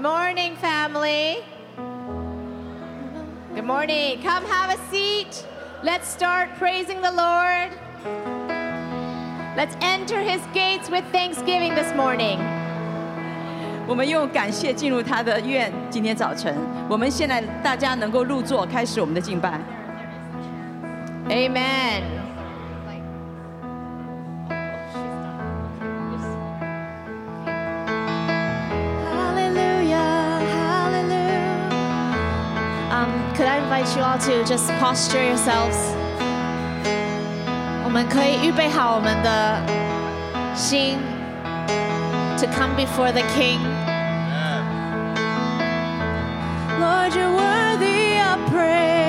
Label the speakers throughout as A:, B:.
A: morning, family. Good morning. Come have a seat. Let's start praising the Lord. Let's enter his gates with thanksgiving this morning.
B: 我们用感谢进入他的院。今天早晨，我们现在大家能够入座，开始我们的敬拜。
A: Amen. invite you all to just posture to come before the King。Lord, you're worthy of praise.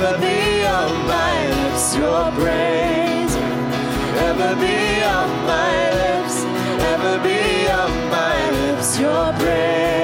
A: Ever be on my lips your praise. Ever be on my lips. Ever be on my lips your praise.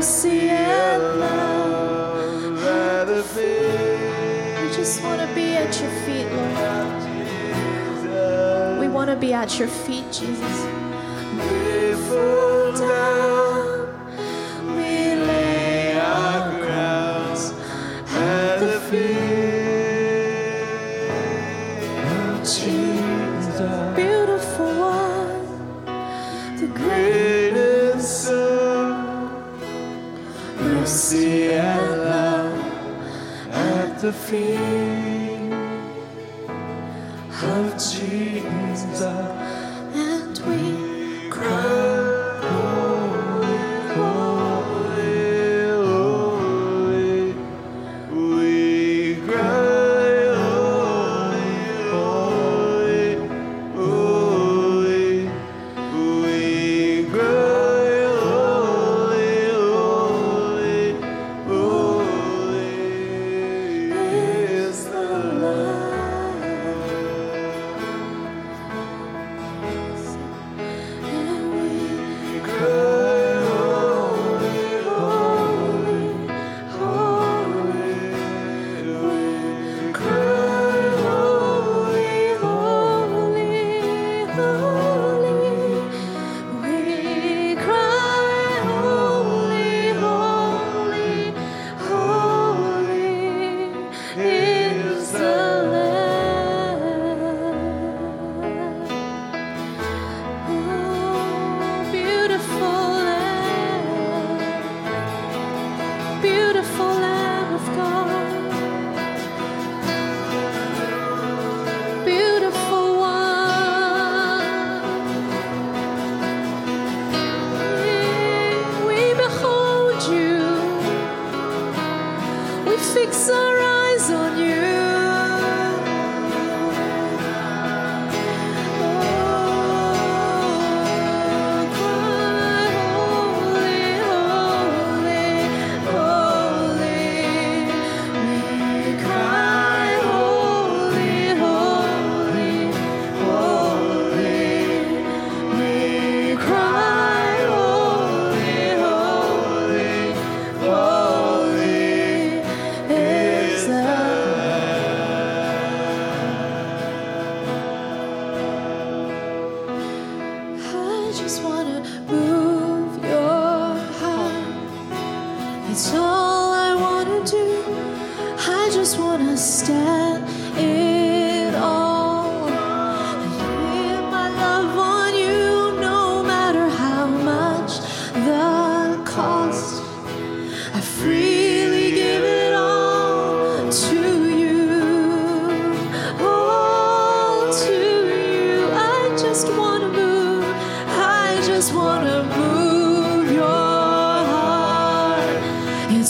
A: mercy and love. Just want to be at your feet, Lord. We want to be at your feet, Jesus.
C: We fall down.
A: feel.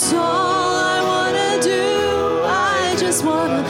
A: That's all I wanna do. I just wanna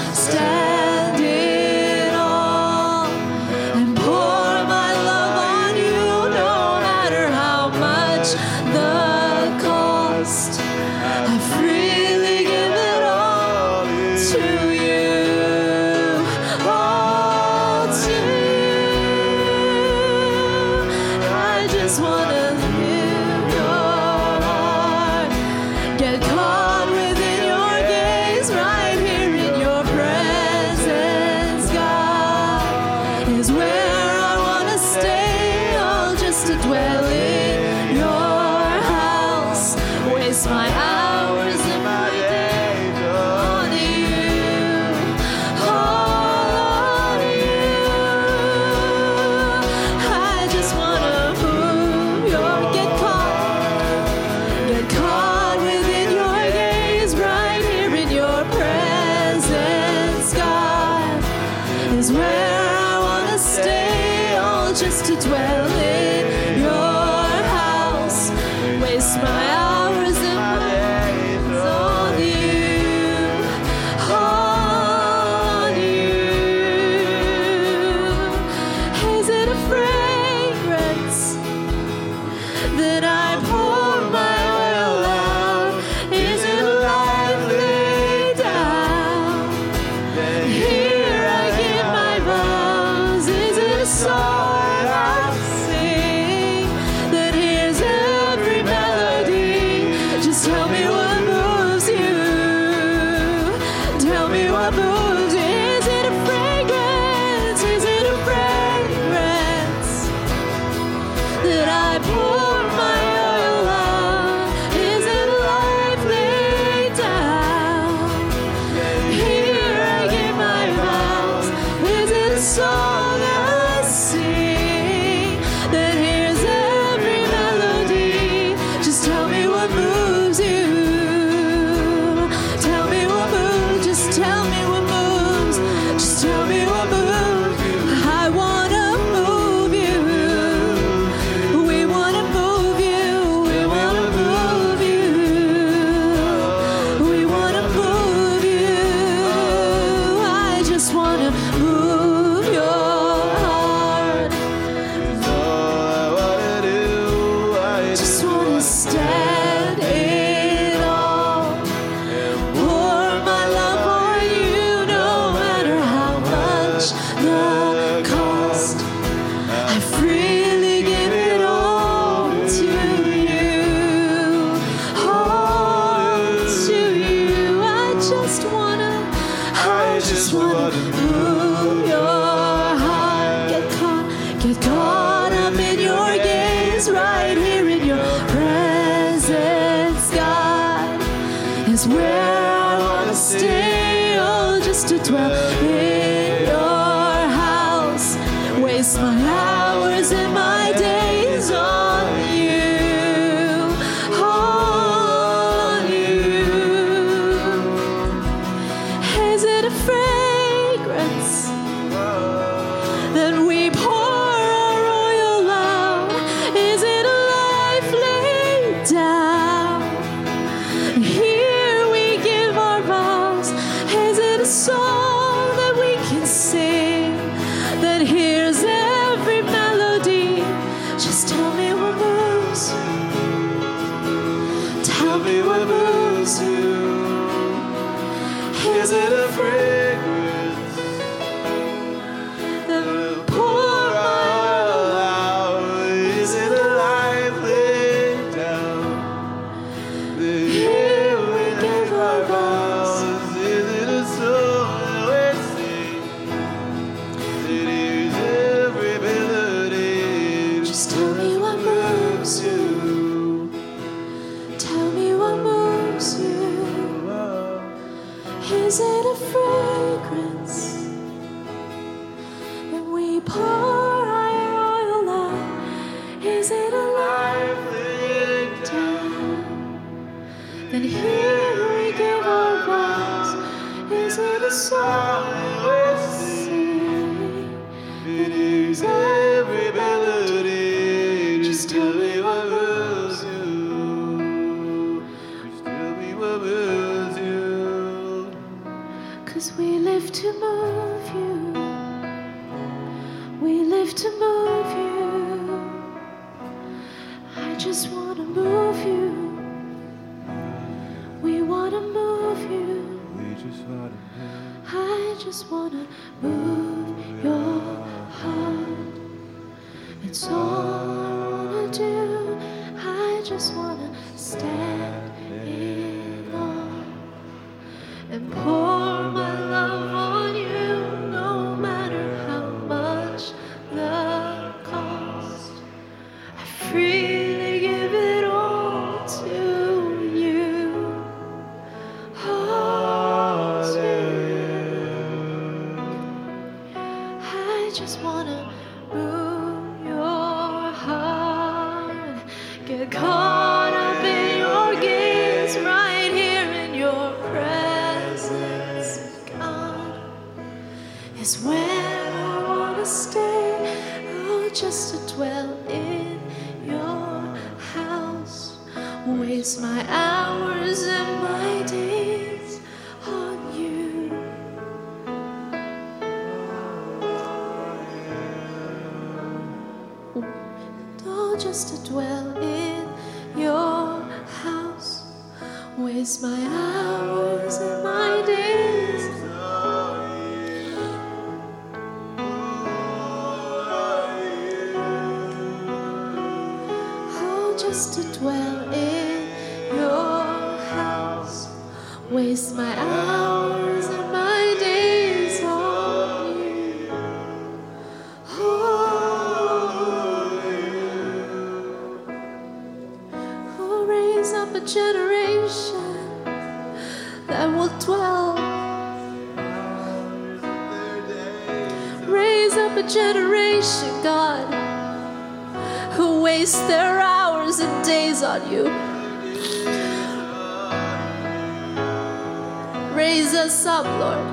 A: stay, or just to dwell in your house. Waste my hours and my just to dwell in your house. Waste my eyes. Us up, Lord.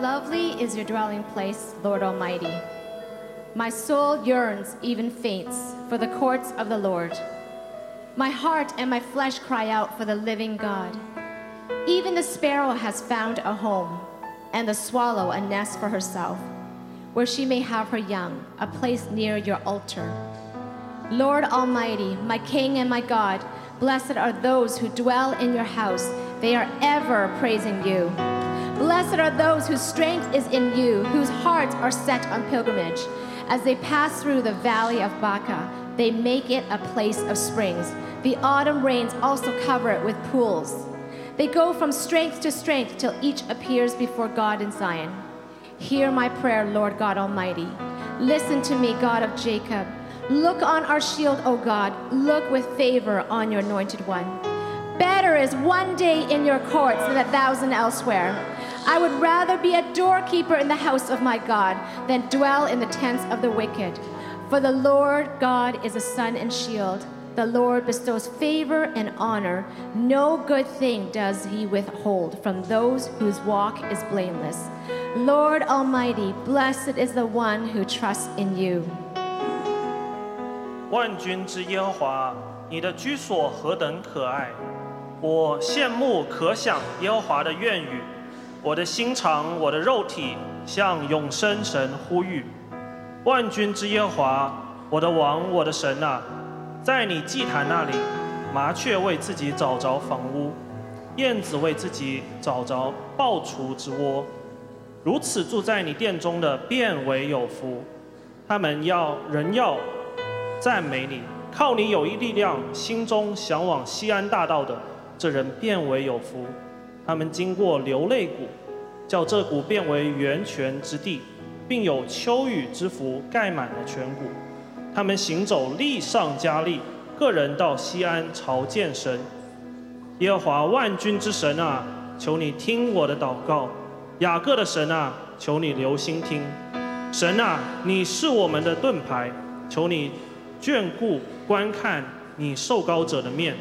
D: Lovely is your dwelling place, Lord Almighty. My soul yearns, even faints, for the courts of the Lord. My heart and my flesh cry out for the living God. Even the sparrow has found a home, and the swallow a nest for herself, where she may have her young, a place near your altar. Lord Almighty, my King and my God, blessed are those who dwell in your house. They are ever praising you. Blessed are those whose strength is in you, whose hearts are set on pilgrimage. As they pass through the valley of Baca, they make it a place of springs. The autumn rains also cover it with pools. They go from strength to strength till each appears before God in Zion. Hear my prayer, Lord God Almighty. Listen to me, God of Jacob. Look on our shield, O God. Look with favor on your anointed one. Better is one day in your courts than a thousand elsewhere. I would rather be a doorkeeper in the house of my God than dwell in the tents of the wicked. For the Lord God is a sun and shield. The Lord bestows favor and honor. No good thing does he withhold from those whose walk is blameless. Lord Almighty, blessed is the one who trusts in you.
E: 万军之耶和华，你的居所何等可爱！我羡慕可想耶和华的愿语， 我的心肠，我的肉体向永生神呼吁。万军之耶华，我的王，我的神啊，在你祭坛那里，麻雀为自己找着房屋，燕子为自己找着抱雏之窝。如此住在你殿中的，变为有福。他们要人要赞美你，靠你有一力量，心中向往西安大道的，这人变为有福。他们经过流泪谷，叫这谷变为源泉之地。并有秋雨之福盖满了全谷。他们行走力上加力，个人到西安朝见神。耶和华万军之神啊，求你听我的祷告；雅各的神啊，求你留心听。神啊，你是我们的盾牌，求你眷顾观看你受膏者的面。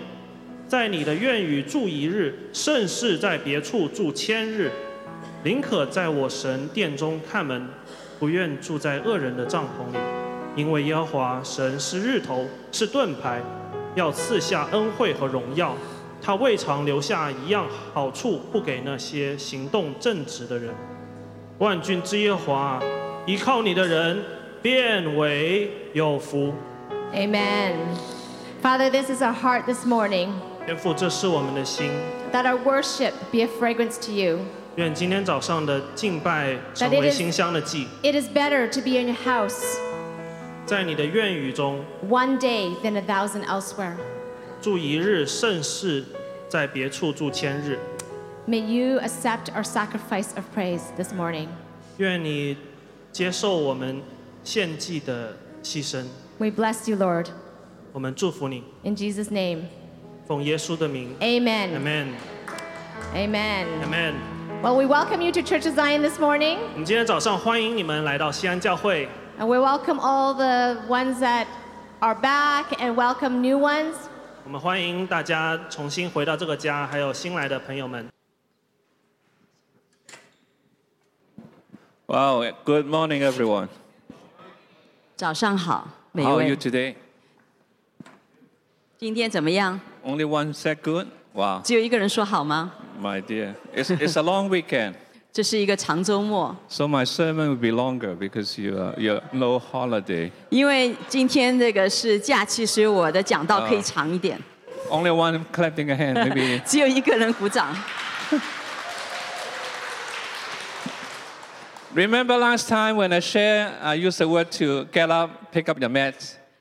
E: 在你的院宇住一日，甚是在别处住千日。宁可在我神殿中看门，不愿住在恶人的帐篷里。因为耶和华神是日头，是盾牌，要赐下恩惠和荣耀。他未尝留下一样好处不给那些行动正直的人。万军之耶和华，依靠你的人变为有福。
D: Amen. Father, this is our heart this morning
E: 天父，这是我们的心。
D: that our worship be a fragrance to you.
E: 愿今天早上的敬拜成
D: That it
E: 为
D: is-
E: 馨香的祭，
D: It is better to be in your house
E: 在你的愿语中
D: one day than a thousand elsewhere.
E: 住一日，胜似在别处住千日。
D: May you accept our sacrifice of praise this morning.
E: 愿你接受我们献祭的牺牲，
D: We bless you, Lord.
E: 我们祝福你，
D: In Jesus' name.
E: 奉耶稣的名
D: Amen.
E: ，Amen
D: Amen.
E: Amen。
D: Well, we welcome you to Church of Zion this morning,
E: 我们今天早上欢迎你们来到西安教会，
D: and we welcome all the ones that are back and welcome new ones.
E: 我们欢迎大家重新回到这个家，还有新来的朋友们。
F: Wow, good morning, everyone.
B: 早上好，每一
F: How are you
B: 位，
F: today?
B: 今天怎么样？
F: Only one said good? Wow,
B: 只有一个人说好吗？
F: my dear. It's, it's a long weekend,
B: 这是一个长周末，
F: so my sermon will be longer because you are, you're no holiday.
B: 因为今天这个是假期，所以我的讲道可以长一点。
F: Only one clapping a hand, maybe.
B: 只有一个人鼓掌。
F: Remember last time when I shared, I used the word to get up, pick up your mat.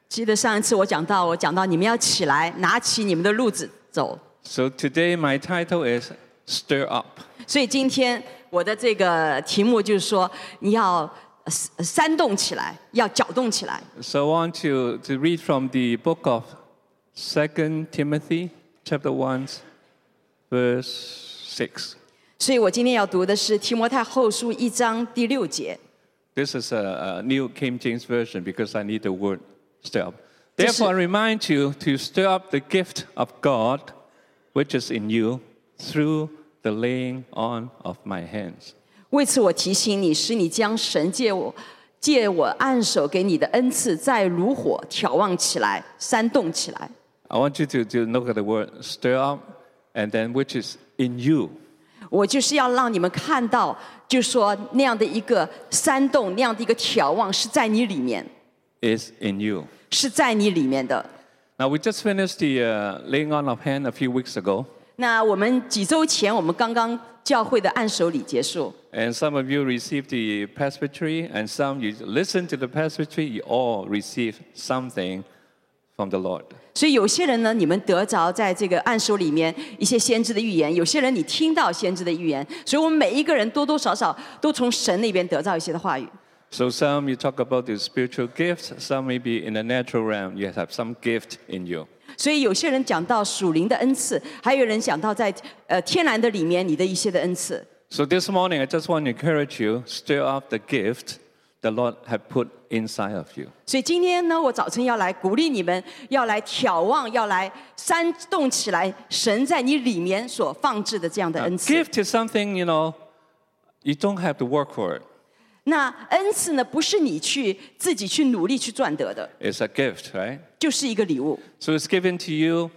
B: 记得上一次我讲到，我讲到你们要起来，拿起你们的路子走。
F: So today my title is Stir Up.
B: 所以今天我的这个题目就是说，你要呃煽动起来，要搅动起来。
F: So I want to, to read from the book of Second Timothy, chapter one, verse six.
B: 所以我今天要读的是提摩太后书一章第六节。
F: This is a, a New King James Version because I need the word stir up.
B: This is-
F: Therefore, I remind you to stir up the gift of God which is in you through the laying on of my hands.
B: 为此，我提醒你，使你将神借我借我按手给你的恩赐，再如火眺望起来，煽动起来。
F: I want you to, to look at the word stir up and then which is in you.
B: 我就是要让你们看到，就说那样的一个煽动，那样的一个眺望是在你里面，
F: Is in you.
B: 是在你里面的。
F: Now, we just finished the uh, laying on of hand a few weeks ago.
B: 那我们几周前，我们刚刚教会的按手礼结束
F: ，And some of you received the presbytery, and some you listened to the presbytery, you all received something from the Lord.
B: 所以有些人呢，你们得着在这个按手里面一些先知的预言；有些人你听到先知的预言，所以我们每一个人多多少少都从神那边得到一些的话语。
F: So some you talk about the spiritual gifts, some maybe in the natural realm, you have some gift in you.
B: 所以有些人讲到属灵的恩赐，还有人讲到在呃天然的里面你的一些的恩赐。
F: So this morning, I just want to encourage you, stir up the gift the Lord had put inside of you.
B: 所以今天呢，我早晨要来鼓励你们，要来眺望，要来煽动起来神在你里面所放置的这样的
F: Now,
B: 恩赐。
F: gift is something, you know, you don't have to work for it.
B: 那恩赐呢，不是你去自己去努力去赚得的，
F: It's a gift, right?
B: 就是一个礼物，
F: So it's given to you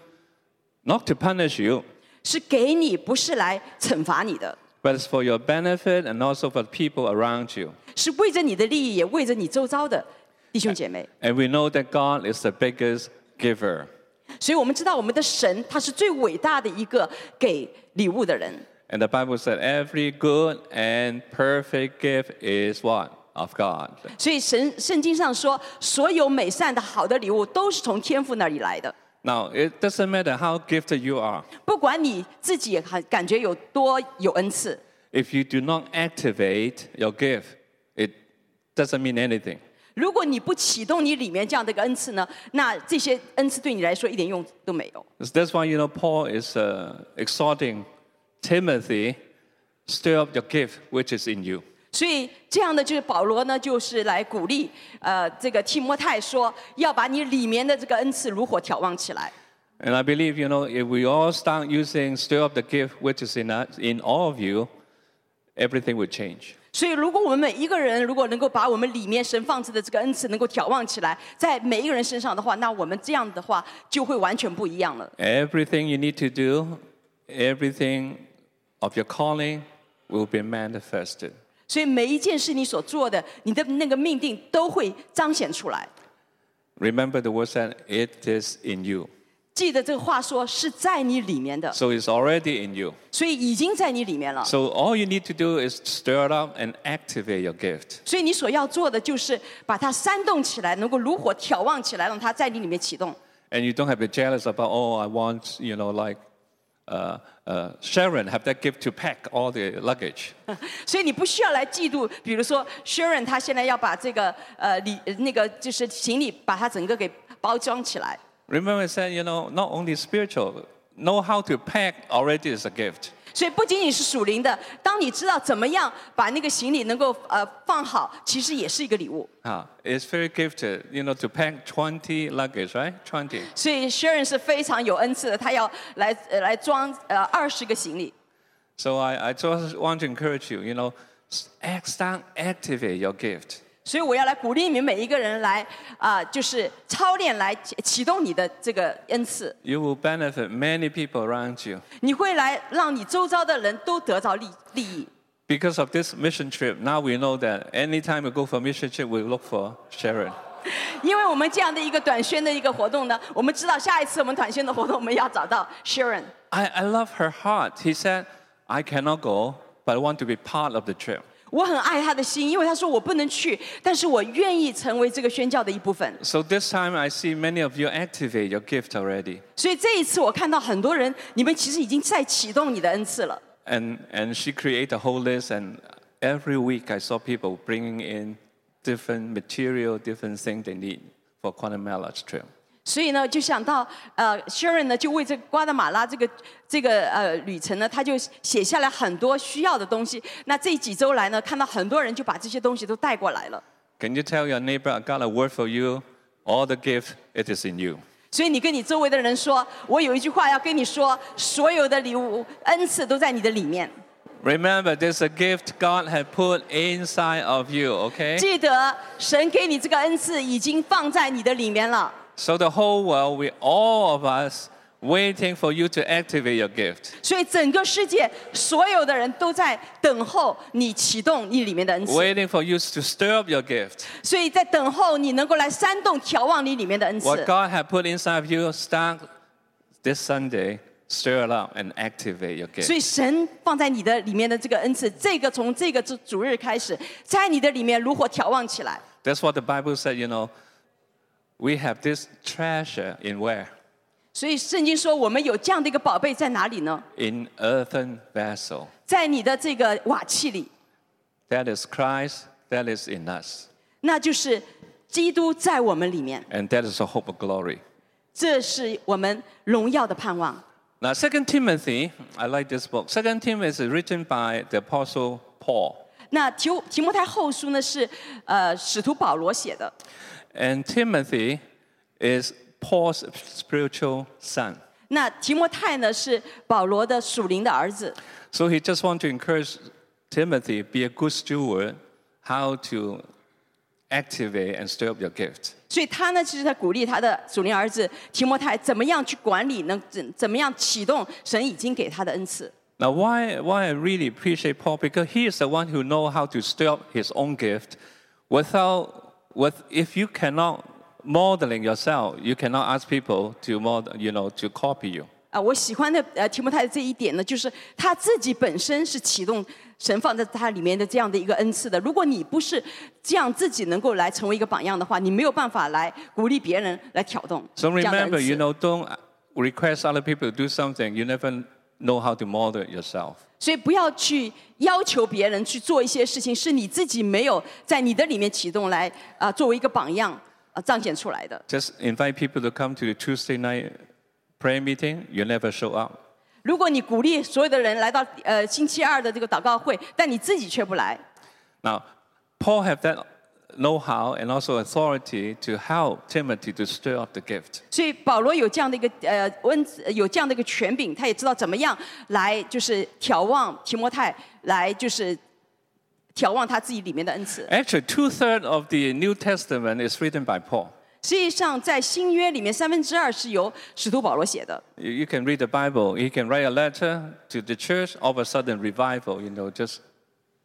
F: not to punish you,
B: 是给你，不是来惩罚你的，
F: but it's for your benefit and also for the people around you.
B: 是为着你的利益，也为着你周遭的弟兄姐妹。
F: And we know that God is the biggest giver.
B: 所以我们知道，我们的神他是最伟大的一个给礼物的人。
F: And the Bible said every good and perfect gift is what? Of God.
B: 所以神圣经上说，所有美善的好的礼物都是从天父那里来的。
F: Now, it doesn't matter how gifted you are.
B: 不管你自己很感觉有多有恩赐，
F: If you do not activate your gift, it doesn't mean anything.
B: 如果你不启动你里面这样的一个恩赐呢，那这些恩赐对你来说一点用都没有。
F: That's why you know Paul is uh, exhorting Timothy, stir up your gift which is in you.
B: 所以这样的就是保罗呢，就是来鼓励呃这个提摩太说，要把你里面的这个恩赐如火眺望起来。
F: And I believe you know if we all start using stir up the gift which is in us, in all of you, everything will change.
B: 所以，如果我们每一个人如果能够把我们里面神放置的这个恩赐能够眺望起来，在每一个人身上的话，那我们这样的话就会完全不一样了。
F: Everything you need to do, everything of your calling will be manifested.
B: 所以每一件事你所做的，你的那个命定都会彰显出来。
F: Remember the word said, it is in you.
B: 记得这个话说是在你里面的，
F: So it's already in you.
B: 所以已经在你里面了。
F: So all you need to do is stir it up and activate your gift.
B: 所以你所要做的就是把它煽动起来，能够如火眺望起来，让它在你里面启动。
F: And you don't have to be jealous about, oh, I want, you know, like uh, uh, Sharon have that gift to pack all the luggage.
B: 所以你不需要来嫉妒，比如说 Sharon 他现在要把这个呃里那个就是行李把它整个给包装起来。
F: Remember I said, you know, not only spiritual, know how to pack already is a gift.
B: 所以不仅仅是属灵的，当你知道怎么样把那个行李能够呃放好，其实也是一个礼物。
F: Ah, it's very gifted, you know, to pack 20 luggage, right? 20.
B: 所以 Sharon 是非常有恩赐的，他要来呃来装呃二十个行李。
F: So I, I just want to encourage you, you know, s- act, start activate your gift.
B: 所以我要来鼓励你们每一个人来啊、就是操练来启启动你的这个恩赐，
F: You will benefit many people around you.
B: 你会来让你周遭的人都得着利利益。
F: Because of this mission trip, now we know that anytime we go for mission trip, we look for Sharon.
B: 因为我们这样的一个短宣的一个活动呢，我们知道下一次我们短宣的活动，我们要找到 Sharon。
F: I, I love her heart. He said, I cannot go, but I want to be part of the trip.
B: 我很爱他的心，因为他说我不能去，但是我愿意成为这个宣教的一部分。
F: So this time I see many of you activate your gift already.
B: 所以这一次我看到很多人，你们其实已经在启动你的恩赐了。
F: And and she created a whole list, and every week I saw people bringing in different material, different things they need for Guatemala trip.
B: 所以呢，就想到呃，Sharon 呢，就为这个瓜达马拉这个这个呃旅程呢，他就写下来很多需要的东西。那这几周来呢，看到很多人就把这些东西都带过来了。
F: Can you tell your neighbor, I got a word for you? All the gift, it is in you.
B: 所以你跟你周围的人说，我有一句话要跟你说，所有的礼物恩赐都在你的里面。
F: Remember, there's a gift God had put inside of you, okay?
B: 记得神给你这个恩赐已经放在你的里面了。
F: So the whole world, we all of us waiting for you to activate your gift.
B: 所以整个世界所有的人都在等候你启动你里面的恩赐，
F: Waiting for you to stir up your gift.
B: 所以在等候你能够来煽动、眺望你里面的恩赐
F: What。God had put inside of you, start this Sunday, stir it up and activate your
B: 所
F: gift.
B: 以神放在你的里面的这个恩赐，这个从这个主主日开始，在你的里面如火眺望起来。
F: That's what the Bible said, you know. We have this treasure in where?
B: 所以圣经说，我们有这样的一个宝贝在哪里呢？
F: In earthen vessel.
B: 在你的这个瓦器里，
F: That is Christ, that is in us.
B: 那就是基督在我们里面，
F: And that is the hope of glory.
B: 这是我们荣耀的盼望。
F: Now, Second Timothy, I like this book. Second Timothy is written by the Apostle Paul.
B: 那提提摩太后书呢是呃使徒保罗写的，
F: And Timothy is Paul's spiritual son.
B: 那提摩太呢是保罗的属灵的儿子，
F: So he just want to encourage Timothy be a good steward, how to activate and stir up your gift.
B: 所以他呢其实在鼓励他的属灵儿子提摩太怎么样去管理，能怎怎么样启动神已经给他的恩赐。
F: Now, why, why I really appreciate Paul? Because he is the one who know how to stir up his own gift. Without, with, if you cannot modeling yourself, you cannot ask people to model, you know, to copy you.
B: 啊，我喜欢的呃提摩太的这一点呢，就是他自己本身是启动神放在他里面的这样的一个恩赐的。如果你不是这样自己能够来成为一个榜样的话，你没有办法来鼓励别人来挑动
F: So
B: 这样的恩
F: remember, you
B: 赐。
F: know, don't request other people to do something you never know how to model it yourself.
B: 所以不要去要求别人去做一些事情，是你自己没有在你的里面启动来啊、作为一个榜样啊、彰显出来的。
F: Just invite people to come to the Tuesday night prayer meeting, you never show up.
B: 如果你鼓励所有的人来到呃星期二的这个祷告会，但你自己却不来，
F: Now, Paul had that know-how and also authority to help Timothy to stir up the gift.
B: 所以保罗有这样的一个呃温有这样的一个权柄，他也知道怎么样来就是眺望提摩太，来就是眺望他自己里面的恩赐。
F: Actually, two-thirds of the New Testament is written by Paul.
B: 实际上，在新约里面，三分之二是由使徒保罗写的。
F: You, you can read the Bible. He can write a letter to the church. All of a sudden, revival, you know, just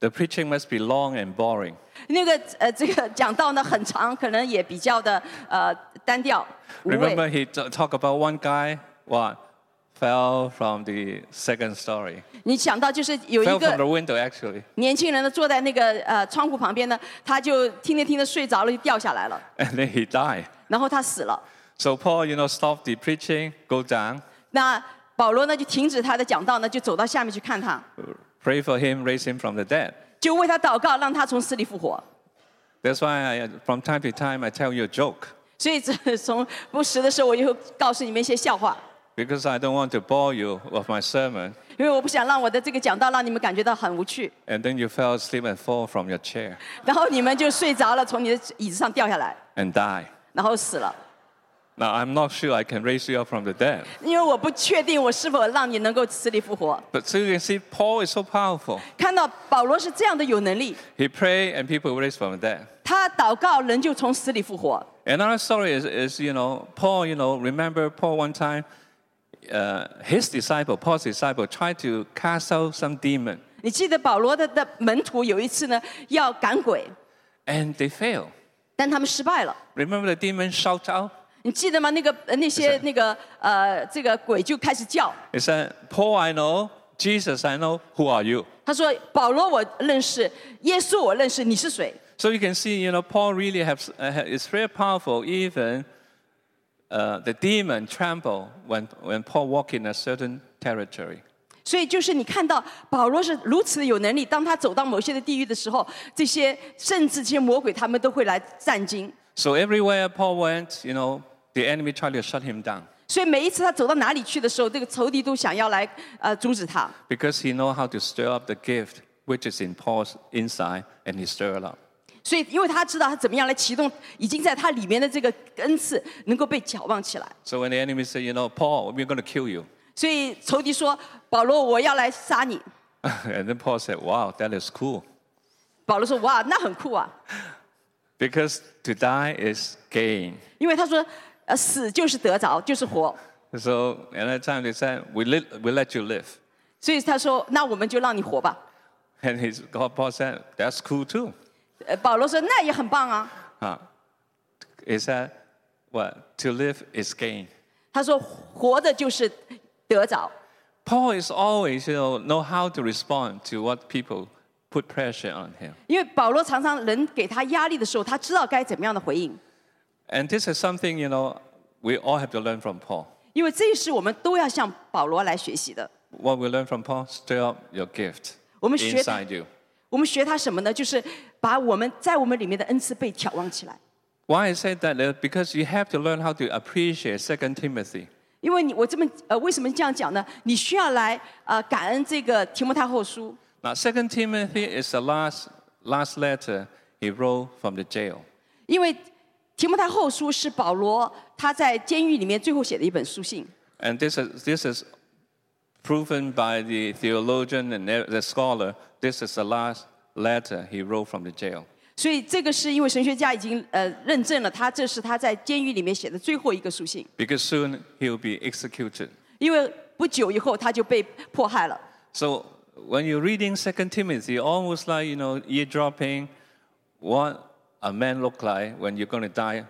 F: The preaching must be long and boring.
B: 那个呃这个讲道呢很长，可能也比较的呃单调无
F: Remember
B: 味。
F: he t- talk about one guy, what, fell from the second story.
B: 你想到就是有一
F: Fell from the
B: 个
F: window, actually.
B: 年轻人呢坐在那个呃窗户旁边呢，他就听着听着睡着了，就掉下来了，
F: And then he died.
B: 然后他死了。
F: So Paul, you know, stopped the preaching, go down,
B: 那保罗呢就停止他的讲道呢，就走到下面去看他，
F: pray for him, raise him from the dead.
B: 就为他祷告，让他从死里复活。
F: That's why I, from time to time I tell you a joke.
B: 所以这从不时的时候，我就会告诉你们一些笑话，
F: Because I don't want to bore you with my sermon,
B: 因为我不想让我的这个讲道让你们感觉到很无趣，
F: and then you fell asleep and fall from your chair
B: 然后你们就睡着了，从你的椅子上掉下来，
F: and die.
B: 然后死了。
F: Now I'm not sure I can raise you up from the dead.
B: 因为我不确定我是否让你能够死里复活。
F: But so you can see Paul is so powerful.
B: 看到保罗是这样的有能力，
F: He prayed and people raised from the dead.
B: 他祷告人就从死里复活。
F: Another story is, is, you know, Paul, you know, remember Paul one time, uh, his disciple, Paul's disciple, tried to cast out some demon,
B: 你记得保罗的的门徒有一次呢要赶鬼，
F: and they failed.
B: 但他们失败了。
F: Remember the demon shout out?
B: 你记得吗？那个呃那些那个呃这个鬼就开始叫，
F: He said, Paul I know, Jesus I know, who are you?
B: 他说：“保罗我认识，耶稣我认识，你是谁？”
F: So you can see, you know, Paul really has, uh, ha- is very powerful. Even uh, the demon tremble when, when Paul walk in a certain territory.
B: 所以就是你看到保罗是如此的有能力，当他走到某些的地狱的时候，这些甚至这些魔鬼他们都会来战惊。
F: So everywhere Paul went, you know, the enemy tried to shut him down
B: 所以每一次他走到哪里去的时候，这个仇敌都想要来呃阻止他。
F: because he know how to stir up the gift which is in Paul's inside, and he stir it up.
B: 所以因为他知道他怎么样来启动已经在他里面的这个恩赐能够被眺望起来。
F: So when the enemy say, you know, Paul, we're going to kill you,
B: 所以仇敌说：“保罗，我要来杀你。
F: and then Paul said, wow, that is cool.
B: ”保罗说：“哇，那很酷啊！
F: Because to die is gain.
B: 因为他说， 呃，死就是得着，就是活。
F: So another time they said, we, let we let you live.
B: 所以他说：“那我们就让你活吧。
F: And his, God, Paul said, that's cool too.
B: ”呃，保罗说：“那也很棒啊。
F: Huh. He said, what? To live is gain.
B: ”他说：“活的就是得着。
F: Paul is always, you know, know how to respond to what people put pressure on him.
B: ”因为保罗常常人给他压力的时候，他知道该怎么样的回应。
F: And this is something, you know, we all have to learn from Paul.
B: 因为这是我们都要向保罗来学习的。
F: What we learn from Paul, stir up your gift
B: 我们学他
F: inside you.
B: 我们学他什么呢？就是把我们在我们里面的恩赐被眺望起来。
F: Why I say that? Uh, Because you have to learn how to appreciate 2 Timothy.
B: 因为你我这么呃为什么这样讲呢？你需要来呃感恩这个提摩太后书，
F: Now, 2 Timothy is the last, last letter he wrote from the jail.
B: 因为 提摩太后书是保罗他在监狱里面最后写的一本书信。
F: And this is, this is proven by the theologian and the scholar. This is the last letter he wrote from the jail.
B: 所以这个是因为神学家已经呃认证了他这是他在监狱里面写的最后一个书信，
F: Because soon he will be executed.
B: 因为不久以后他就被迫害了。
F: So when you're reading Second Timothy, almost like you know eardropping what a man look like when you're going to die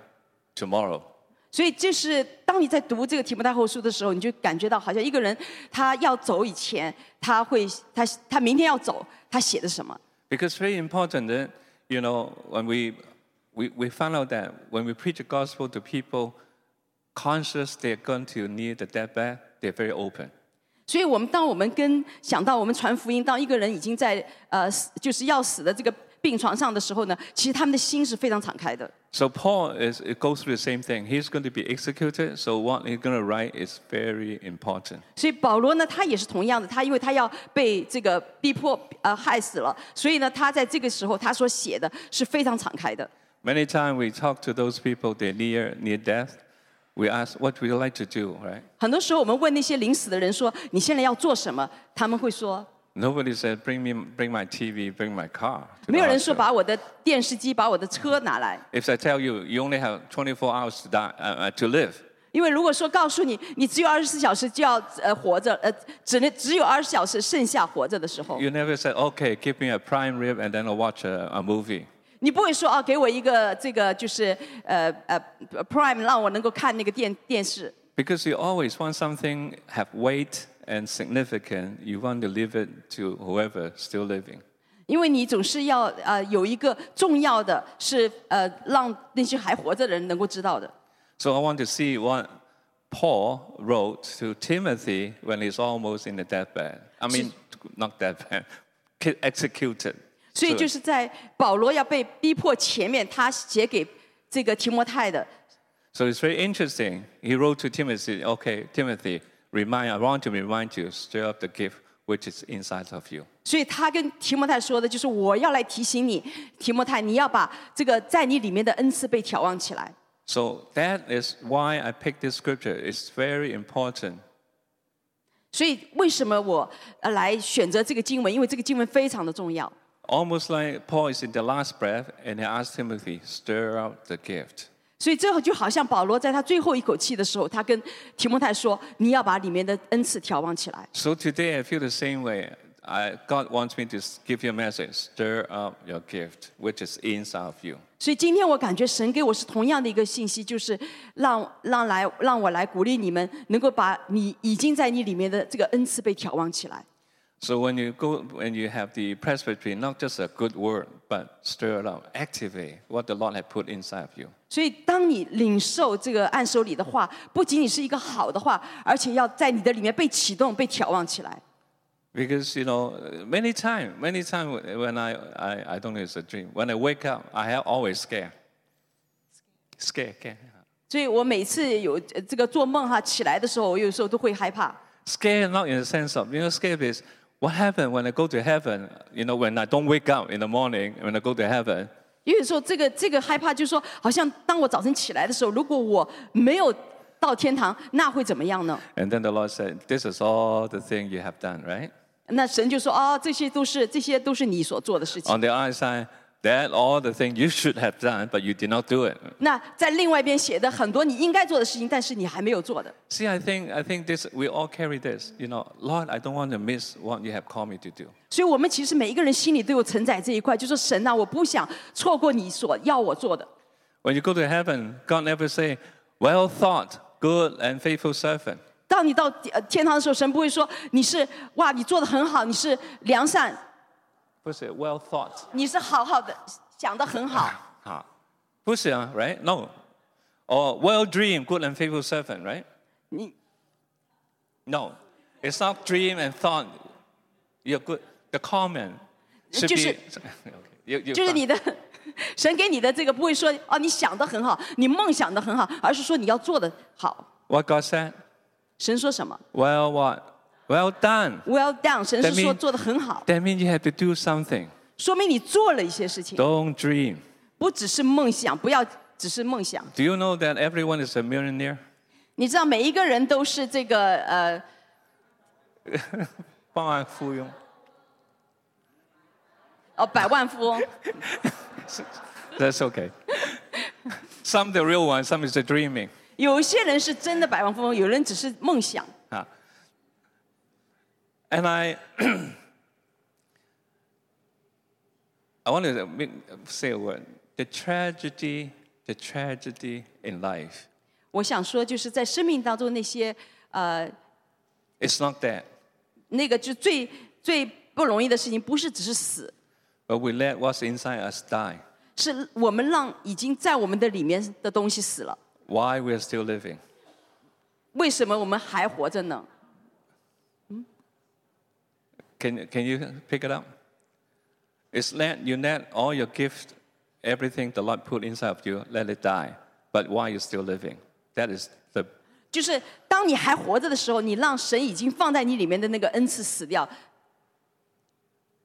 F: tomorrow.
B: 所以就是当你在读这个提摩太后书的时候，你就感觉到好像一个人他要走以前，他会他他明天要走，他写的什么？
F: Because very important that you know when we we, we found out that when we preach the gospel to people conscious they're going to need the deathbed, they're very open.
B: 所以我们当我们跟想到我们传福音，当一个人已经在呃死就是要死的这个 病床上的时候呢，其实他们的心是非常敞开的。
F: So Paul is it goes through the same thing. He's going to be executed, so what he's going to write is very important.
B: 所以保罗呢，他也是同样的，他因为他要被这个逼迫呃害死了，所以呢，他在这个时候他所写的是非常敞开的。
F: Many times we talk to those people they're near near death. We ask, "What would you like to do?" Right?
B: 很多时候我们问那些临死的人说：“你现在要做什么？”他们会说
F: Nobody said, "Bring me, bring my TV, bring my car." to：“ the
B: 没有人说
F: hospital."
B: 把我的电视机、把我的车拿来。
F: If I tell you you only have 24 hours to die uh, uh, to live,
B: ”因为如果说告诉你你只有二十四小时就要呃活着，呃，只能只有二十小时剩下活着的时候，
F: you never said, "Okay, give me a prime rib and then I'll watch a, a movie."
B: 你不会说啊，给我一个这个就是呃呃 Prime 让我能够看那个电电视。
F: Because you always want something have weight and significant. You want to leave it to whoever still living.
B: 因为你总是要呃有一个重要的是呃让那些还活着的人能够知道的。
F: So I want to see what Paul wrote to Timothy when he's almost in the deathbed. I mean, not deathbed, ki- executed.
B: 所以
F: So-
B: 就是在保罗要被逼迫前面，他写给这个提摩太的。
F: So it's very interesting. He wrote to Timothy, okay, Timothy, remind, I want to remind you, stir up the gift which is inside of you.
B: 所以他跟提摩太说的就是我要来提醒你，提摩太，你要把这个在你里面的恩赐被眺望起来。
F: So that is why I picked this scripture. It's very important.
B: 所以为什么我呃来选择这个经文？因为这个经文非常的重要。
F: Almost like Paul is in the last breath and he asked Timothy, stir up the gift.
B: 所以最后就好像保罗在他最后一口气的时候，他跟提摩太说：“你要把里面的恩赐眺望起来。
F: So today I feel the same way. I, God wants me to s- give you a message, stir up your gift, which is inside of you.
B: ”所以今天我感觉神给我是同样的一个信息，就是让让来让我来鼓励你们，能够把你已经在你里面的这个恩赐被眺望起来。
F: So when you go, when you have the presbytery, not just a good word, but stir it up, activate what the Lord had put inside of you.
B: 所以，当你领受这个按手礼的话，不仅仅是一个好的话，而且要在你的里面被启动、被眺望起来。
F: Because you know, many times, many times when I, I, I don't know it's a dream. When I wake up, I have always scared. Scared, scared.
B: 所以我每次有呃这个做梦哈起来的时候，我有时候都会害怕。
F: Scared not in the sense of, you know, scared is what happened when I go to heaven, you know, when I don't wake up in the morning, when I go to heaven,
B: 也有时候这个这个害怕，就是说，好像当我早晨起来的时候，如果我没有到天堂，那会怎么样呢
F: ？and then the Lord said, This is all the thing you have done, right?
B: 那神就说：“哦，这些都是这些都是你所做的事情。
F: On the other side, that all the thing you should have done, but you did not do it.
B: ”那在另外一边写的很多你应该做的事情，但是你还没有做的。
F: See, I think, I think this, we all carry this. You know, Lord, I don't want to miss what you have called me to do.
B: 所以我们其实每一个人心里都有承载这一块，就说神啊，我不想错过你所要我做的。
F: When you go to heaven, God never say, well thought, good and faithful servant.
B: 当你到呃天堂的时候，神不会说你是哇，你做的很好，你是良善，
F: Who say, well thought?
B: 你是好好的，想的很好。
F: Ah. Who say, ah, right? No. Or well dream, good and faithful servant, right?
B: 你
F: No. It's not dream and thought. You're good. The comment should
B: 就是
F: be. Okay. You, you
B: 就是你的神给你的这个不会说哦，你想的很好，你梦想的很好，而是说你要做的好。
F: What God said?
B: 神说什么
F: Well, what? Well done.
B: ？Well done，神
F: That
B: 是说
F: mean-
B: 做的很好，
F: That means you have to do something.
B: 说明你做了一些事情，
F: Don't dream.
B: 不只是梦想，不要只是梦想。
F: Do you know that everyone is a millionaire?
B: 你知道每一个人都是这个呃
F: 百万富翁。
B: 哦百万富翁，
F: That's okay. some the real one, some is the dreaming.
B: 有些人是真的百万富翁，有人只是梦想。
F: Ah. And I, I want to make, say a word. The tragedy, the tragedy in life,
B: 我想说，就是在生命当中那些呃
F: it's not that,
B: 那个就最最不容易的事情，不是只是死，
F: but we let what's inside us die.
B: 是我们让已经在我们的里面的东西死了。
F: Why we're still living?
B: 为什么我们还活着呢？
F: Can, can you pick it up? It's let you let all your gift, everything the Lord put inside of you, let it die. But why you still living? That is the
B: 就是当你还活着的时候，你让神已经放在你里面的那个恩赐死掉，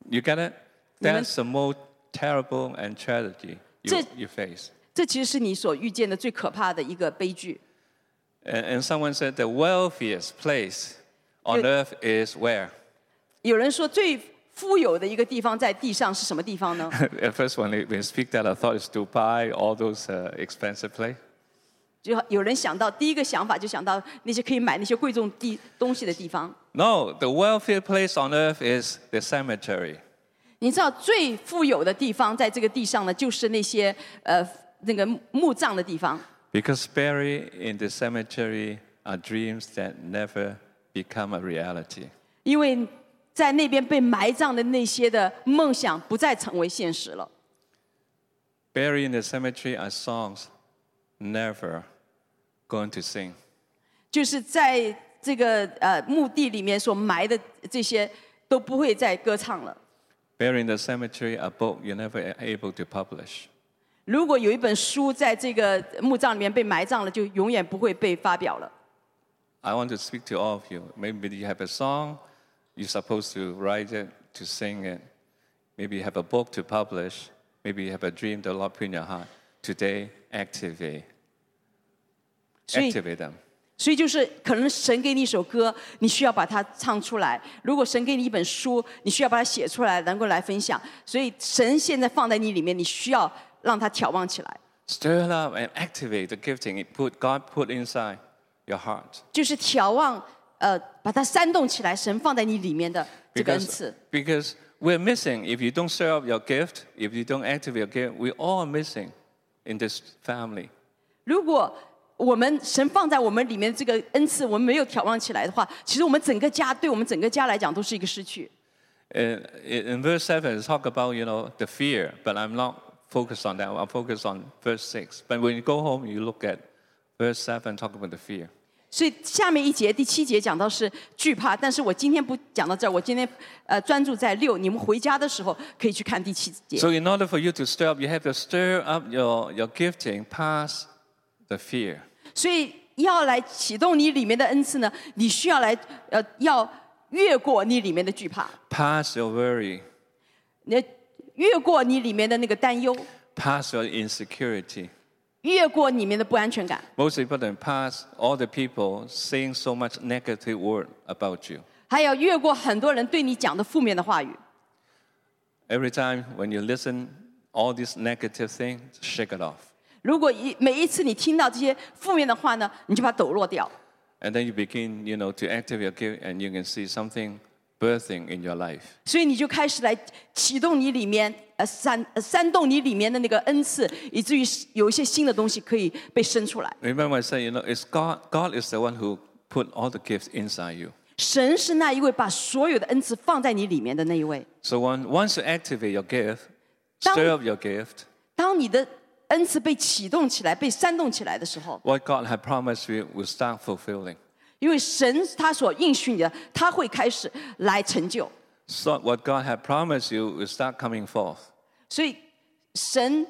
F: you get it?
B: Amen.
F: That's the most terrible and tragedy you,
B: 这-
F: you face.
B: 这其实是你所遇见的最可怕的一个悲剧。
F: And, and someone said the wealthiest place on
B: You-
F: earth is where?
B: 有人说最富有的一个地方在地上是什么地方呢？
F: At first, when they, when they speak that, I thought it's Dubai, all those uh, expensive place.
B: 就有人想到第一个想法就想到那些可以买那些贵重地东西的地方。
F: No, the wealthiest place on earth is the cemetery.
B: 你知道最富有的地方在这个地上呢，就是那些呃那个墓葬的地方，
F: Because buried in the cemetery are dreams that never become a reality.
B: 因为 在那边被埋葬的那些的梦想不再成为现实了。
F: Buried in the cemetery are songs never going to sing.
B: 就是在这个呃墓地里面所埋的这些都不会再歌唱了。
F: Buried in the cemetery are books you're never able to publish.
B: 如果有一本书在这个墓葬里面被埋葬了，就永远不会被发表了。
F: I want to speak to all of you. Maybe you have a song, you're supposed to write it, to sing it. Maybe you have a book to publish. Maybe you have a dream the Lord put in your heart. Today, activate.
B: 所以
F: Activate them.
B: 所以就是可能神给你一首歌，你需要把它唱出来；如果神给你一本书，你需要把它写出来，能够来分享。所以神现在放在你里面，你需要让它眺望起来，
F: Stir it up and activate the gifting it put, God put inside your heart.
B: 就是眺望， 呃，把它煽动起来，神放在你里面的这个恩
F: Because,
B: 赐。
F: because we're missing. If you don't stir up your gift, if you don't activate your gift, we all are missing in this family.
B: 如果我们神放在我们里面这个恩赐，我们没有眺望起来的话，其实我们整个家对我们整个家来讲都是一个失去。
F: In, in verse 7, it talk about, you know, the fear, but I'm not focused on that. I'm focused on verse 6. But when you go home, you look at verse 7, talk about the fear.
B: 所以下面一节第七节讲到是惧怕，但是我今天不讲到这儿，我今天呃专注在六，你们回家的时候可以去看第七节。
F: So in order for you to stir up, you have to stir up your, your gifting past the fear.
B: 所以要来启动你里面的恩赐呢，你需要来呃要越过你里面的惧怕
F: ，Past your worry,
B: 你越过你里面的那个担忧
F: ，past your insecurity.
B: 越过里面的不安全感，
F: Most important, past all the people saying so much negative word about you.
B: 还有越过很多人对你讲的负面的话语。
F: Every time when you listen, all these negative things, shake it off.
B: 如果一每一次你听到这些负面的话呢，你就把它抖落掉。
F: And then you begin, you know, to activate your gift and you can see something birthing in your life.
B: 所以你就开始来启动你里面呃煽呃煽动你里面的那个恩赐，以至于有一些新的东西可以被生出来。
F: Remember I said, you know, it's God, God is the one who put all the gifts inside you.
B: 神是那一位把所有的恩赐放在你里面的那一位。
F: So when, once you activate your gift,
B: 当-
F: stir up your gift,
B: 当你的恩赐被启动起来、被煽动起来的时候，
F: what God had promised you will start fulfilling.
B: 因为神他所应许你的，他会开始来成就。
F: So what God had promised you will start coming forth.
B: 所以神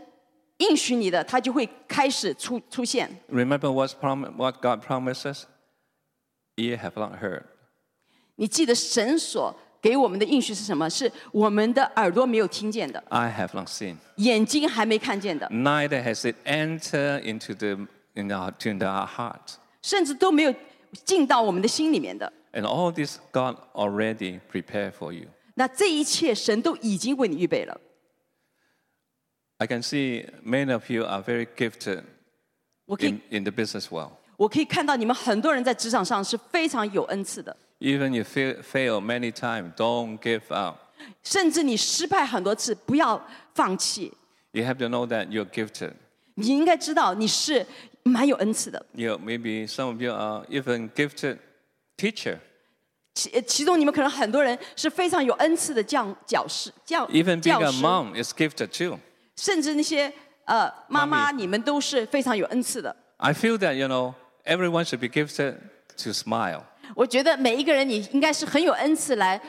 B: 应许你的，他就会开始出出现。
F: Remember what's prom- what God promises? Ear have not heard.
B: 你记得神所给我们的应许是什么？是我们的耳朵没有听见的，
F: I have not seen.
B: 眼睛还没看见的，
F: Neither has it entered into the in our, into our heart.
B: 甚至都没有 进到我们的心里面的。
F: And all this God already prepared for you.
B: 那这一切，神都已经为你预备了。
F: I can see many of you are very gifted
B: 我可以
F: in, in the business world.
B: 我可以看到你们很多人在职场上是非常有恩赐的。
F: Even you fail, fail many times, don't give up.
B: 甚至你失败很多次，不要放弃。
F: You have to know that you're gifted.
B: 你应该知道你是 蛮有恩赐的。
F: You maybe some of you are even gifted teacher,
B: 其呃其中你们可能很多人是非常有恩赐的教教师、教
F: even being
B: 教
F: a
B: 师，
F: mom is gifted too.
B: 甚至那些呃妈妈，
F: 妈咪
B: 你们都是非常有恩赐的。
F: I feel that you know everyone should be gifted to smile.
B: 我觉得每一个人你应该是很有恩赐来